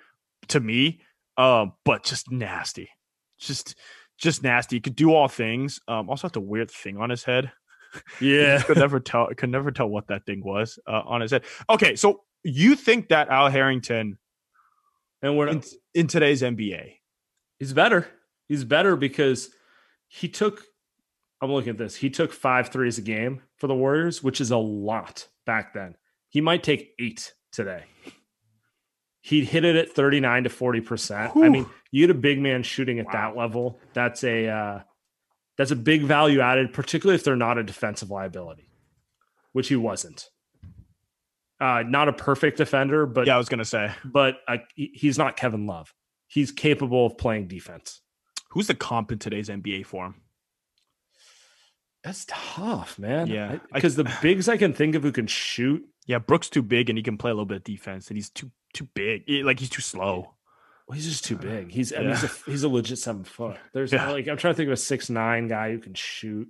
to me, um, but just nasty, just just nasty. He could do all things. Um, also had the weird thing on his head. <laughs> Yeah. could never tell. Could never tell what that thing was uh, on his head. Okay, so you think that Al Harrington And we're in, in today's NBA? He's better. He's better because he took I'm looking at this. He took five threes a game for the Warriors, which is a lot back then. He might take eight today. He hit it at 39 to 40 percent. I mean, you get a big man shooting at wow. that level. That's a uh, that's a big value added, particularly if they're not a defensive liability, which he wasn't. Uh, not a perfect defender, but yeah, I was gonna say, but uh, he's not Kevin Love. He's capable of playing defense. Who's the comp in today's NBA for him? That's tough, man. Yeah, because the <laughs> bigs I can think of who can shoot. Yeah, Brooks too big and he can play a little bit of defense, and he's too too big. Like he's too slow. Well, he's just too big. He's I mean, he's, a, he's a legit seven foot. <laughs> There's yeah. like I'm trying to think of a six nine guy who can shoot.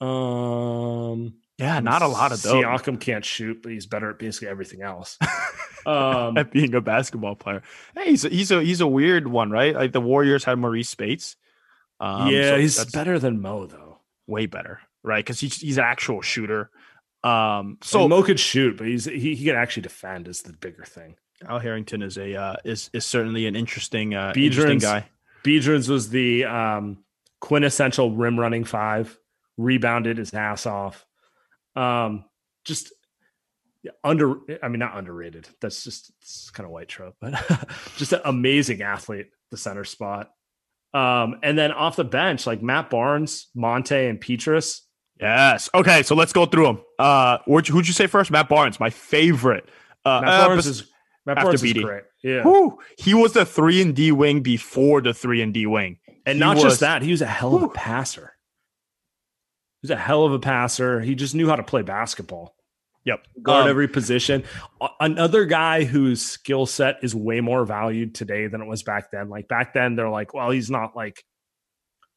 Um, yeah, not a lot of those. Siakam can't shoot, but he's better at basically everything else. <laughs> um, at being a basketball player. Hey, he's a, he's a he's a weird one, right? Like the Warriors had Maurice Speights. Um, yeah, so he's better than Mo though. Way better, right? Because he's he's an actual shooter. Um, so Mo could shoot, but he's he, he can actually defend is the bigger thing. Al Harrington is a uh, is is certainly an interesting uh, interesting guy. Biedrins was the um, quintessential rim running five, rebounded his ass off um, just under, I mean, not underrated. That's just it's kind of white trope, but <laughs> just an amazing athlete, the center spot. Um, and then off the bench, like Matt Barnes, Monta, and Pietrus. Yes. Okay, so let's go through them. Uh, who'd you, who'd you say first? Matt Barnes, my favorite. Uh, Matt Barnes uh, is Matt Barnes is great. Yeah. Whew, he was the three and D wing before the three and D wing, and he not was, just that, he was a hell of a passer. He's a hell of a passer. He just knew how to play basketball. Yep. Guard um, every position. Another guy whose skill set is way more valued today than it was back then. Like back then, they're like, well, he's not like,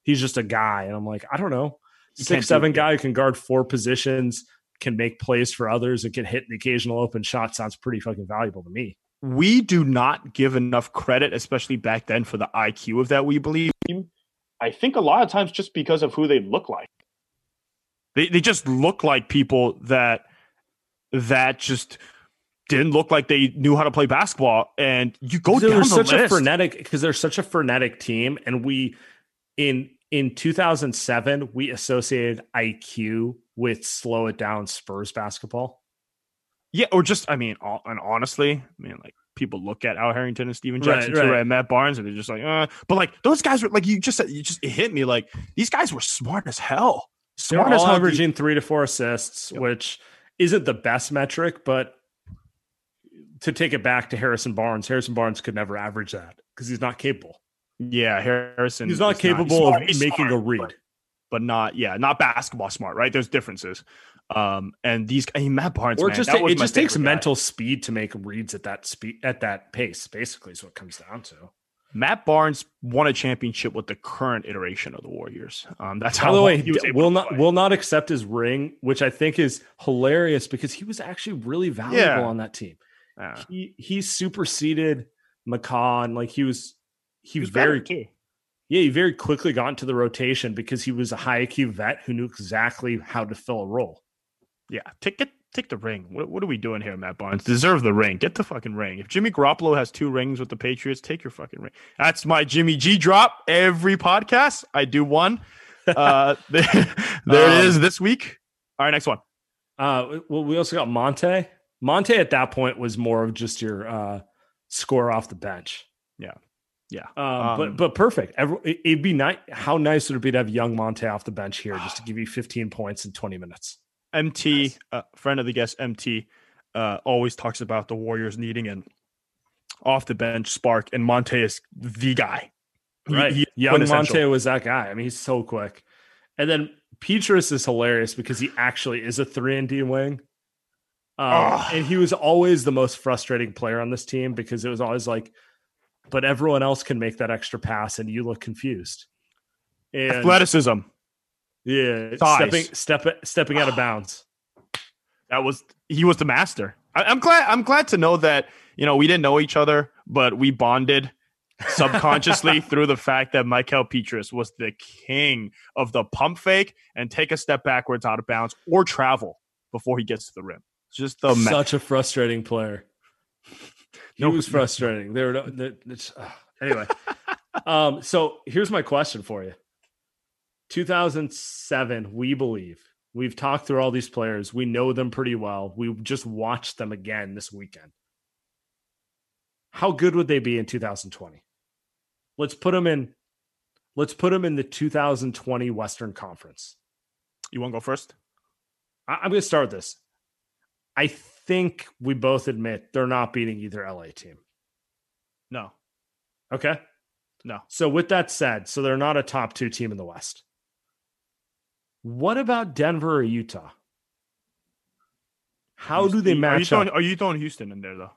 he's just a guy. And I'm like, I don't know. Six, seven guy who can guard four positions, can make plays for others, and can hit the occasional open shot sounds pretty fucking valuable to me. We do not give enough credit, especially back then, for the IQ of that we believe. I think a lot of times just because of who they look like. They they just look like people that that just didn't look like they knew how to play basketball. And you go down the such list. a frenetic because they're such a frenetic team, and we in in 2007 we associated IQ with slow it down Spurs basketball. Yeah, or just I mean, and honestly, I mean, like people look at Al Harrington and Stephen Jackson right, right. and Matt Barnes, and they're just like, uh. but like those guys were like you just said, you just it hit me like these guys were smart as hell. Smart They're all averaging three to four assists, yep. which isn't the best metric, but to take it back to Harrison Barnes, Harrison Barnes could never average that because he's not capable. Yeah, Harrison. He's not capable not, he's of making smart, a read, but, but, not yeah, not basketball smart. Right? There's differences. Um, and these I mean, Matt Barnes, or man, just it just takes mental speed to make reads at that speed at that pace. Basically, is what comes down to. Matt Barnes won a championship with the current iteration of the Warriors. Um, that's how. By the way, he will not play. will not accept his ring, which I think is hilarious because he was actually really valuable yeah. on that team. Yeah. He he superseded McCaw, like he was he, he was, was very too. Yeah, he very quickly got into the rotation because he was a high IQ vet who knew exactly how to fill a role. Yeah, take it take the ring. What, what, are we doing here, Matt Barnes? Deserve the ring. Get the fucking ring. If Jimmy Garoppolo has two rings with the Patriots, take your fucking ring. That's my Jimmy G drop every podcast. I do one. Uh, <laughs> there, there um, it is this week. All right, next one. Uh, well, we also got Monta. Monta at that point was more of just your uh, score off the bench. Yeah. Yeah, um, um, but but perfect. Every, it'd be nice. How nice would it be to have young Monta off the bench here, just to give you 15 points in 20 minutes? MT, nice. uh, friend of the guest, MT, uh, always talks about the Warriors needing an off the bench spark, and Monta is the guy. Right, he, young Monta was that guy. I mean, he's so quick. And then Pietrus is hilarious because he actually is a three and D wing. Um, and he was always the most frustrating player on this team because it was always like, but everyone else can make that extra pass, and you look confused. And Athleticism. Yeah, Size. stepping step, stepping out of bounds. <sighs> That was he was the master. I, am glad I'm glad to know that you know we didn't know each other, but we bonded subconsciously <laughs> through the fact that Michael Pietrus was the king of the pump fake and take a step backwards out of bounds or travel before he gets to the rim. Just the such ma- a frustrating player. <laughs> He no, was frustrating. There were no, uh, anyway. <laughs> um, so here's my question for you 2007, we believe. We've talked through all these players. We know them pretty well. We just watched them again this weekend. How good would they be in 2020? Let's put them in let's put them in the 2020 Western Conference. You want to go first? I, am going to start with this. I think we both admit they're not beating either LA team. No. Okay. No. So with that said, so they're not a top two team in the West. What about Denver or Utah? How do they match are you throwing, up? Are you throwing Houston in there though?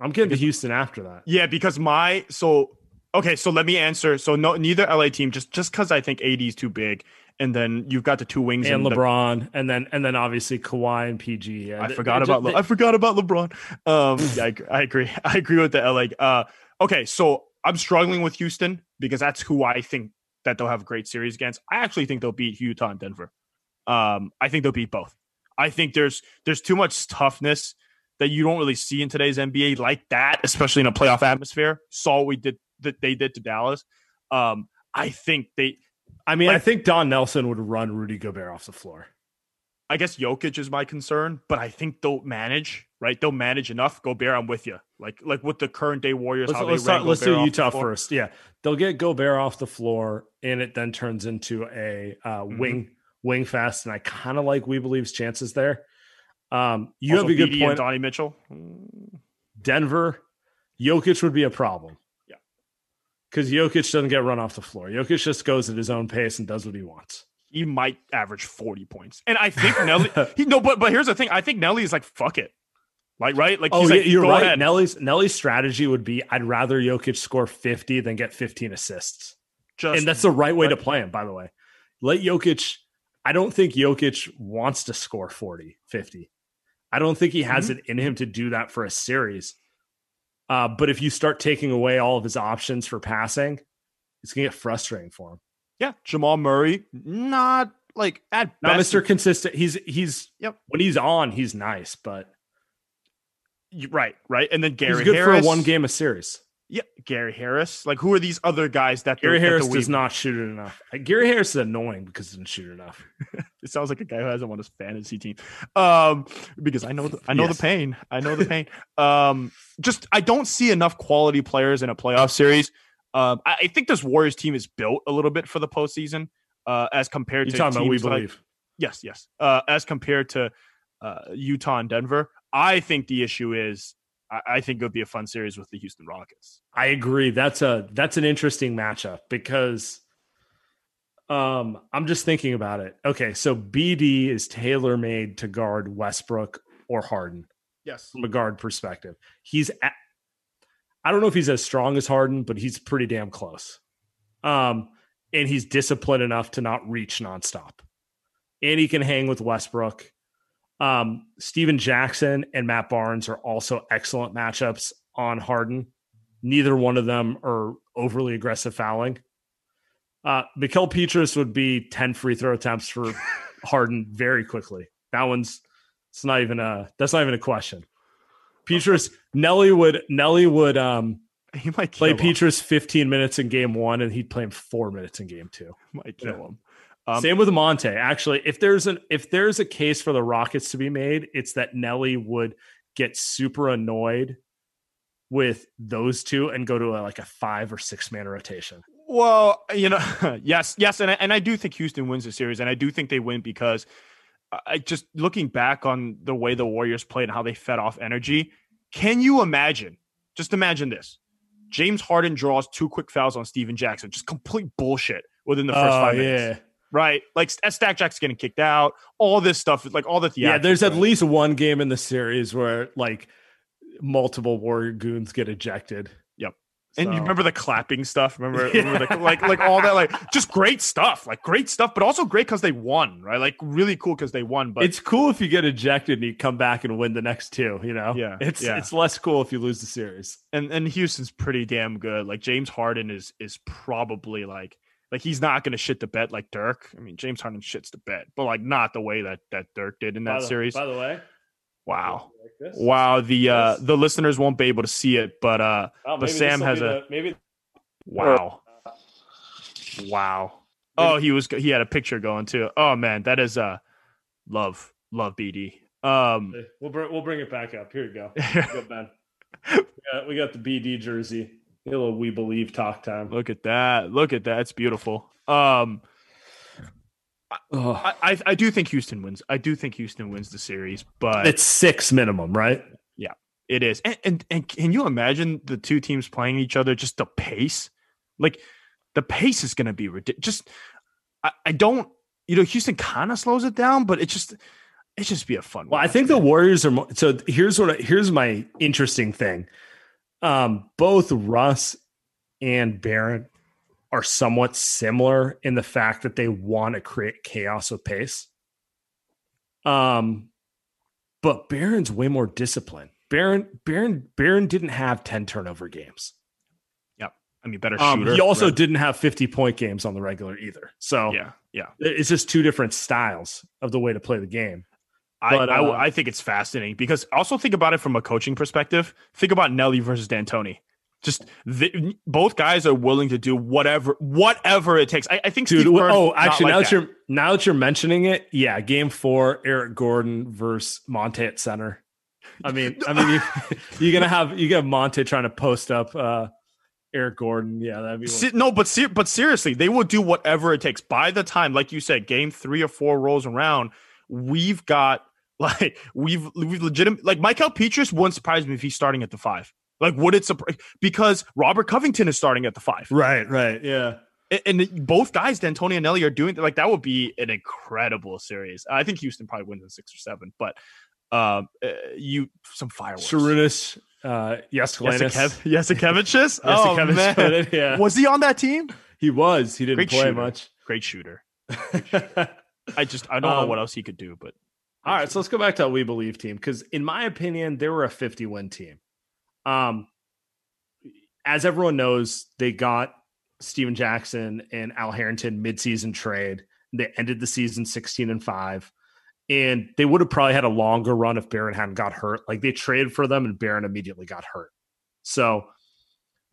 I'm getting to Houston after that. Yeah, because my so okay, so let me answer. So no, neither LA team just just because I think AD is too big, and then you've got the two wings and the- LeBron, and then and then obviously Kawhi and PG. Yeah, I They- forgot about just- Le- I forgot about LeBron. Um, yeah, I, I agree. <laughs> I agree with the LA. Uh, okay, so I'm struggling with Houston because that's who I think that they'll have a great series against. I actually think they'll beat Utah and Denver. Um, I think they'll beat both. I think there's there's too much toughness that you don't really see in today's NBA like that, especially in a playoff atmosphere. Saw what we did that they did to Dallas. Um, I think they. I mean, I think Don Nelson would run Rudy Gobert off the floor. I guess Jokic is my concern, but I think they'll manage. Right, they'll manage enough. Gobert, I'm with you. Like like with the current day Warriors, Let's, how let's, start, let's do Utah first. Yeah, they'll get Gobert off the floor, and it then turns into a uh, Mm-hmm. wing wing fast. And I kind of like We Believe's chances there. Um, you Also, have a good BD point. Donnie Mitchell. Denver, Jokic would be a problem. Yeah. Because Jokic doesn't get run off the floor. Jokic just goes at his own pace and does what he wants. He might average 40 points, and I think Nelly. he no, but but here's the thing. I think Nelly is like fuck it, like right, like Oh, yeah, like, you're right. ahead. Nelly's Nelly's strategy would be I'd rather Jokic score 50 than get 15 assists. Just and that's the right way to play him, by the way. Let Jokic, I don't think Jokic wants to score 40, 50. I don't think he has Mm-hmm. it in him to do that for a series. Uh, but if you start taking away all of his options for passing, it's going to get frustrating for him. yeah. Jamal Murray, not like at Not best, Mr. Consistent. He's, he's, Yep. when he's on, he's nice, but right, right, and then Gary he's good Harris, for one game a series. Yeah, Gary Harris. Like, who are these other guys that Gary that Harris Weeb- does not shoot it enough. Uh, Gary Harris is annoying because he doesn't shoot enough. <laughs> It sounds like a guy who hasn't won his fantasy team. Um, because I know the, I know Yes. the pain. I know the <laughs> pain. um, just I don't see enough quality players in a playoff series. Um, I, I think this Warriors team is built a little bit for the postseason, uh, as compared You're to talking about we teams like- believe. yes, yes. Uh, as compared to uh, Utah and Denver, I think the issue is I, think it would be a fun series with the Houston Rockets. I agree. That's a that's an interesting matchup because um I'm just thinking about it. Okay, so BD is tailor made to guard Westbrook or Harden Yes. from a guard perspective. He's at, I don't know if he's as strong as Harden, but he's pretty damn close. Um and he's disciplined enough to not reach nonstop. And he can hang with Westbrook. Um, Stephen Jackson and Matt Barnes are also excellent matchups on Harden. Neither one of them are overly aggressive fouling. Uh, Mikel Pietrus would be 10 free throw attempts for <laughs> Harden very quickly. That one's it's not even a that's not even a question. Pietrus Nelly would Nelly would um He might play. Petrus 15 minutes in game one and he'd play him four minutes in game two. Might kill Yeah. him. Um, Same with Monta. Actually, if there's an if there's a case for the Rockets to be made, it's that Nelly would get super annoyed with those two and go to a, like a five or six man rotation. Well, you know, <laughs> yes, yes, and I, and I do think Houston wins the series, and I do think they win because I- I just looking back on the way the Warriors played and how they fed off energy. Can you imagine? Just imagine this: James Harden draws two quick fouls on Stephen Jackson, just complete bullshit within the first Oh, five minutes, right? Like Stack Jack's getting kicked out, all this stuff, like all the yeah. There's at least one game in the series where like multiple Warrior goons get ejected. Yep. And you remember the clapping stuff? Remember, Yeah. <laughs> remember the, like like all that, like just great stuff, like great stuff, but also great because they won, right? Like really cool because they won. But it's cool if you get ejected and you come back and win the next two. You know, Yeah, It's yeah. it's less cool if you lose the series. and and Houston's pretty damn good. Like James Harden is is probably like like he's not going to shit the bed like Dirk. I mean, James Harden shits the bed, but like not the way that that Dirk did in that by the, series. by the way, wow, like this. wow. The uh the listeners won't be able to see it, but uh Oh, but Sam has a the- maybe wow, wow. Oh, he was. He had a picture going too. Oh man, that is uh, love, love BD. Um, we'll bring we'll bring it back up. Here you go. <laughs> go ben. We got, we got the BD jersey. A little we believe talk time. Look at that. Look at that. It's beautiful. Um, I, I I do think Houston wins. I do think Houston wins the series, but it's six minimum, right? Yeah, it is. And and, and can you imagine the two teams playing each other? Just the pace, like the pace is going to be ridiculous. Just I, I don't. You know, Houston kind of slows it down, but it just it just be a fun. Well, I think man. the Warriors are. More, so here's what. I, here's my interesting thing. Um, both Russ and Baron are somewhat similar in the fact that they want to create chaos with pace. Um, but Baron's way more disciplined. Baron, Baron, Baron didn't have 10 turnover games. Yep. I mean, better um, shooter. he also right? didn't have 50 point games on the regular either. So yeah, yeah. It's just two different styles of the way to play the game. I, uh, I, I think it's fascinating because also think about it from a coaching perspective. Think about Nelly versus D'Antoni just the, both guys are willing to do whatever whatever it takes. I, I think Dude, Steve oh, actually, now that, that you're now that you're mentioning it, yeah, game four, Eric Gordon versus Monta at center. I mean, I mean, you, <laughs> are gonna have you get Monta trying to post up uh, Eric Gordon. Yeah, that'd be Se- no, but ser- but seriously, they will do whatever it takes. By the time, like you said, game three or four rolls around, we've got <laughs> like we've we've legitimate like Michael Pietrus wouldn't surprise me if he's starting at the five. Like, would it surprise? Because Robert Covington is starting at the five. Right, right, yeah. And, and both guys, D'Antoni and Nelly, are doing like that. Would be an incredible series. I think Houston probably wins in six or seven, but um, uh, you some fireworks. Sarunas, uh, Jasikevičius. Jasikevičius. <laughs> oh man, yeah. Was he on that team? He was. He didn't Great play shooter. much. Great shooter. Great <laughs> shooter. I just I don't um, know what else he could do, but all right. So let's go back to a we believe team because, in my opinion, they were a 50 win team. Um, as everyone knows, they got Stephen Jackson and Al Harrington midseason trade. They ended the season 16 and 5. And they would have probably had a longer run if Baron hadn't got hurt. Like they traded for them and Baron immediately got hurt. So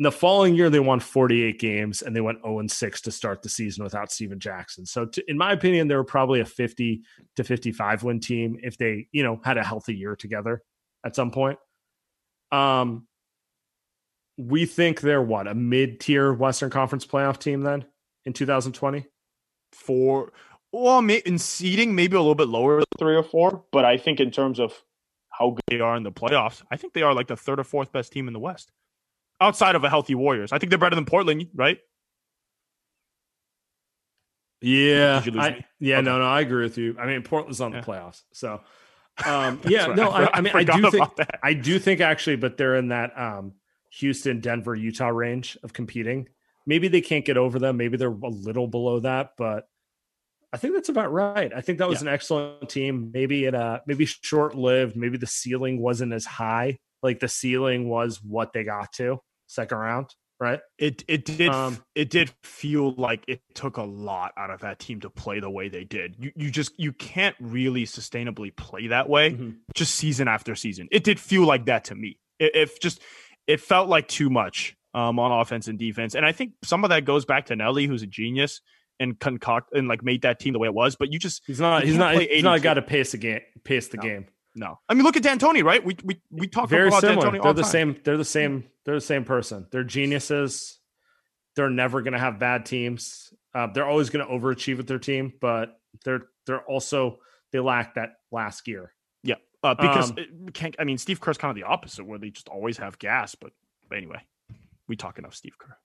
in the following year, they won 48 games and they went 0 6 to start the season without Stephen Jackson. So, to, in my opinion, they were probably a 50 to 55 win team if they, you know, had a healthy year together at some point. Um, we think they're what a mid-tier Western Conference playoff team then in 2020. For well, in seeding, maybe a little bit lower, three or four. But I think in terms of how good they are in the playoffs, I think they are like the third or fourth best team in the West, outside of a healthy Warriors. I think they're better than Portland, right? Yeah, I, yeah, okay. no, no, I agree with you. I mean, Portland's on yeah. the playoffs, so <laughs> um, yeah, right. no, I, I, I mean, I, do think that. I do think actually, but they're in that um, Houston, Denver, Utah range of competing. Maybe they can't get over them. Maybe they're a little below that, but I think that's about right. I think that was yeah. an excellent team. Maybe it uh maybe short lived. Maybe the ceiling wasn't as high. Like the ceiling was what they got to second round right? It it did um, it did feel like it took a lot out of that team to play the way they did. You you just you can't really sustainably play that way mm-hmm. just season after season. It did feel like that to me. It, it just it felt like too much um, on offense and defense, and I think some of that goes back to Nelly, who's a genius and concoct and like made that team the way it was. But you just he's not he's not he's not got to pace the game pace the no. game. No, I mean look at D'Antoni, right? We we we talk very about similar. D'Antoni they're the time. same. They're the same. They're the same person. They're geniuses. They're never going to have bad teams. Uh, they're always going to overachieve with their team, but they're they're also they lack that last gear. Yeah, uh, because um, it can't. I mean, Steve Kerr's kind of the opposite, where they just always have gas. But, but anyway, we talk enough Steve Kerr.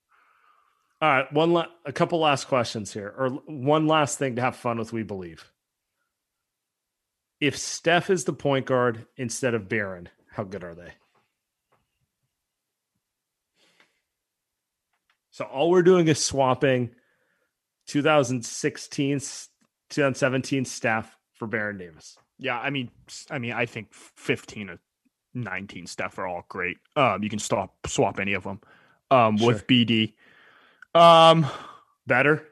All right, one la- a couple last questions here, or one last thing to have fun with. We believe if Steph is the point guard instead of Baron, how good are they? So all we're doing is swapping 2016, 2017 Steph for Baron Davis. Yeah, I mean, I mean, I think 15 or 19 Steph are all great. Um, you can stop swap any of them. Um, sure. with BD, um, better.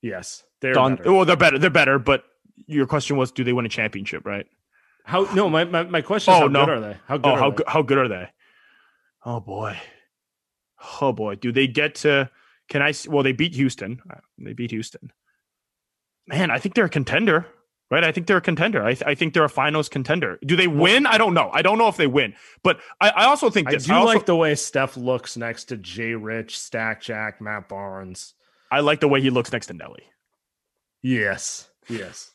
Yes, they're better. Well, they're better. They're better, but your question was, do they win a championship? Right? How? No, my my, my question is, oh, how no. good are they? How good? Oh, how, they? how good are they? Oh boy, oh boy, do they get to Can I? Well, they beat Houston. Uh, they beat Houston. Man, I think they're a contender, right? I think they're a contender. I, th- I think they're a finals contender. Do they win? I don't know. I don't know if they win, but I, I also think I do I, also, like the way Steph looks next to Jay Rich, Stack Jack, Matt Barnes. I like the way he looks next to Nelly. Yes. Yes.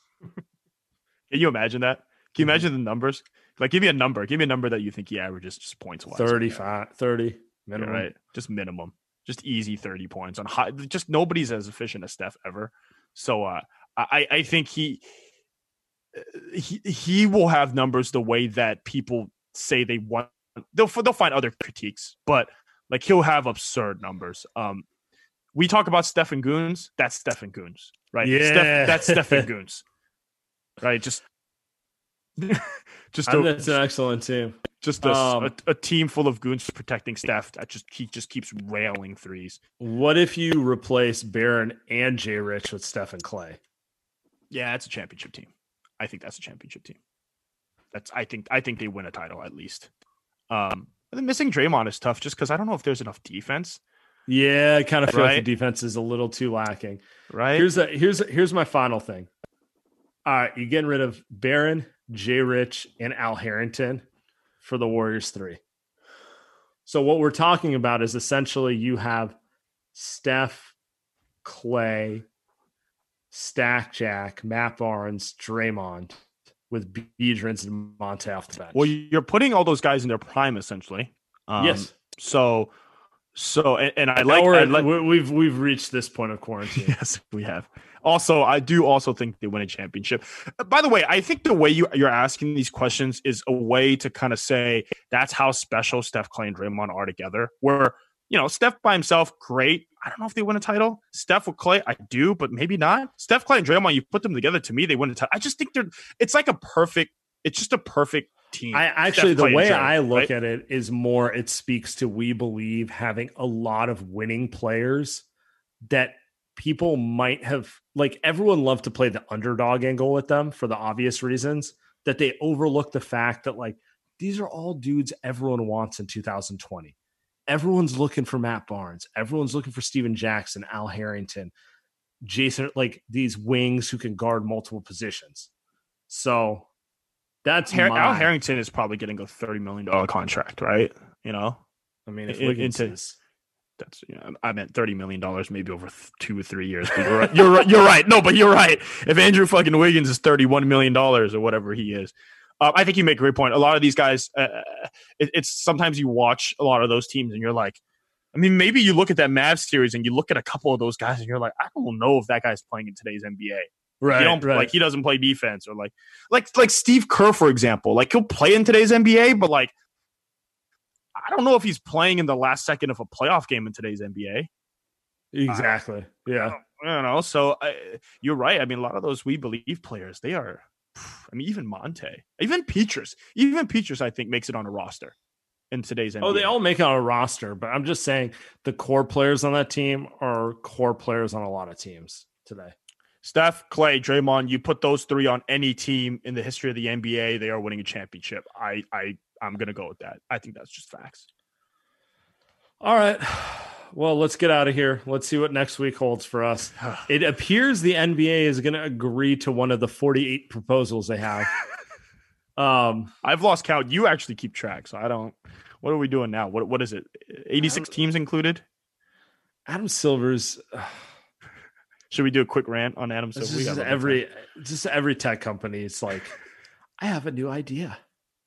Can you imagine that? Can Mm-hmm. you imagine the numbers? Like, give me a number. Give me a number that you think he averages just points wise. 35, 30 Yeah, right. Just minimum. Just easy 30 points on high. Just nobody's as efficient as Steph ever. So uh, I, I think he, he he will have numbers the way that people say they want. They'll they'll find other critiques, but like he'll have absurd numbers. Um, we talk about Stephen Goons. That's Stephen Goons, right? Yeah. Steph, that's Stephen <laughs> Goons, right? Just. <laughs> just a, that's an excellent team. just a, Um, a, a team full of goons protecting Steph that just he just keeps railing threes. What if you replace Baron and Jay Rich with Stephen Klay? Yeah, it's a championship team. I think that's a championship team. That's I think I think they win a title at least. Um, the missing Draymond is tough just because I don't know if there's enough defense. Yeah, I kind of feel like the defense is a little too lacking. Right? Here's a, here's a, here's my final thing. All right, you're getting rid of Baron, Jay Rich, and Al Harrington for the Warriors three. So what we're talking about is essentially you have Steph, Klay, Stack Jack, Matt Barnes, Draymond, with Biedrins and Monta off the bench. well, you're putting all those guys in their prime essentially. Um, yes, So, so and, and I Now like, I like we- we've we've reached this point of quarantine. <laughs> Yes, we have. Also, I do also think they win a championship. Uh, By the way, I think the way you, you're asking these questions is a way to kind of say that's how special Steph, Klay, and Draymond are together. Where you know Steph by himself, great. I don't know if they win a title. Steph with Klay, I do, but maybe not. Steph, Klay, and Draymond, you put them together. To me, they win a title. I just think they're. It's like a perfect. It's just a perfect team. I actually, the way I look right? at it is more, it speaks to we believe having a lot of winning players that people might have, like, everyone loved to play the underdog angle with them for the obvious reasons that they overlook the fact that, like, these are all dudes everyone wants in 2020. Everyone's looking for Matt Barnes. Everyone's looking for Stephen Jackson, Al Harrington, Jason, like these wings who can guard multiple positions. So that's Har- Al Harrington is probably getting a thirty million dollar contract, right? You know, I mean, if Wiggins into- is that's you know, I meant thirty million dollars, maybe over th- two or three years. But You're right. You're right. You're right. No, but you're right. If Andrew fucking Wiggins is thirty one million dollars or whatever he is, uh, I think you make a great point. A lot of these guys, uh, it, it's sometimes you watch a lot of those teams and you're like, I mean, maybe you look at that Mavs series and you look at a couple of those guys and you're like, I don't know if that guy's playing in today's NBA. Right, he don't right. like he doesn't play defense or like like like Steve Kerr for example. Like he'll play in today's NBA, but like I don't know if he's playing in the last second of a playoff game in today's NBA. exactly. Yeah. I don't know. So I, you're right. I mean, a lot of those we believe players, they are. I mean, even Monta, even Pietrus, even Pietrus, I think makes it on a roster in today's NBA. Oh, they all make it on a roster, but I'm just saying the core players on that team are core players on a lot of teams today. Steph, Klay, Draymond. You put those three on any team in the history of the NBA, they are winning a championship. I, I, I'm gonna go with that. I think that's just facts. All right. Well, let's get out of here. Let's see what next week holds for us. <sighs> It appears the NBA is going to agree to one of the 48 proposals they have. <laughs> um, I've lost count. You actually keep track, so I don't. What are we doing now? What what is it? 86 teams included. Adam Silver's Should we do a quick rant on Adam Silver? We is got a lot of every just every tech company. It's like <laughs> I have a new idea.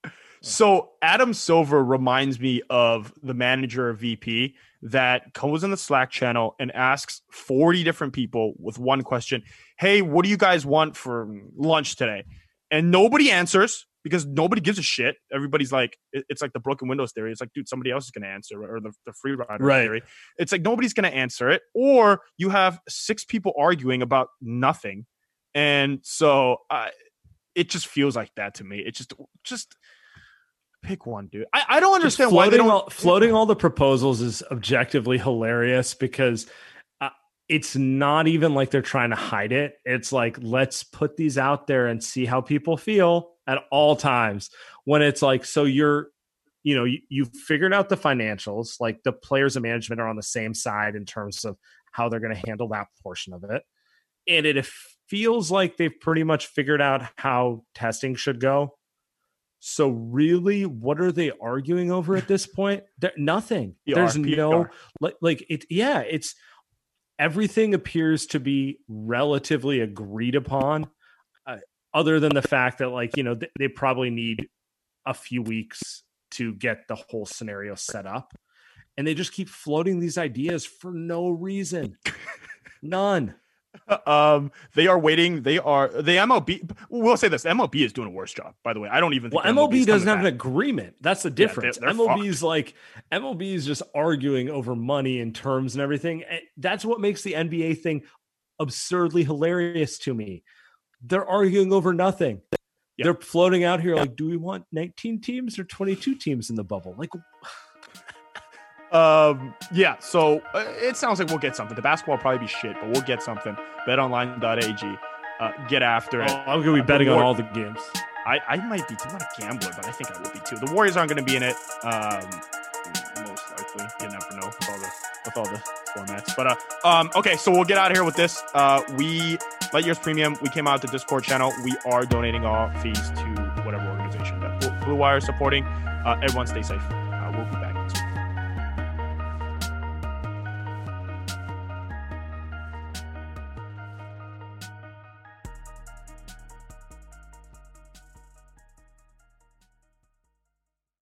<laughs> So Adam Silver reminds me of the manager of VP that comes in the Slack channel and asks 40 different people with one question. Hey, what do you guys want for lunch today? And nobody answers because nobody gives a shit. Everybody's like, it's like the broken windows theory. It's like, dude, somebody else is going to answer or the, the free rider Right. theory. It's like nobody's going to answer it. Or you have six people arguing about nothing. And so uh, it just feels like that to me. It just, just pick one, dude. I, I don't understand why they floating don't all, floating all the proposals is objectively hilarious because uh, it's not even like they're trying to hide it. It's like let's put these out there and see how people feel at all times. When it's like, so you're you know you, you've figured out the financials like the players and management are on the same side in terms of how they're going to handle that portion of it and it feels like they've pretty much figured out how testing should go so really what are they arguing over at this point there, nothing PR, there's PR. no like like it yeah it's everything appears to be relatively agreed upon other than the fact that like you know th- they probably need a few weeks to get the whole scenario set up and they just keep floating these ideas for no reason <laughs> none um, they are waiting. They are the MLB. We'll say this: MLB is doing a worse job. By the way, I don't even. well think MLB, doesn't have an agreement that's the Yeah, they're- difference they're MLB is fucked. like MLB is just arguing over money and terms and everything And that's what makes the NBA thing absurdly hilarious to me they're arguing over nothing Yeah. they're floating out here like do we want 19 teams or 22 teams in the bubble like <laughs> Um, yeah. So uh, it sounds like we'll get something. The basketball will probably be shit, but we'll get something. BetOnline.ag. Uh, get after it. oh, i'm gonna be Uh, betting on all the games I, I might be too. I'm not a gambler, but I think I will be too. The Warriors aren't going to be in it. Um, most likely, you never know with all the with all the formats. But uh, um, okay, so we'll get out of here with this. Uh, we Light Years Premium. We came out the Discord channel. We are donating all fees to whatever organization that Blue- Wire is supporting. Uh, everyone, stay safe.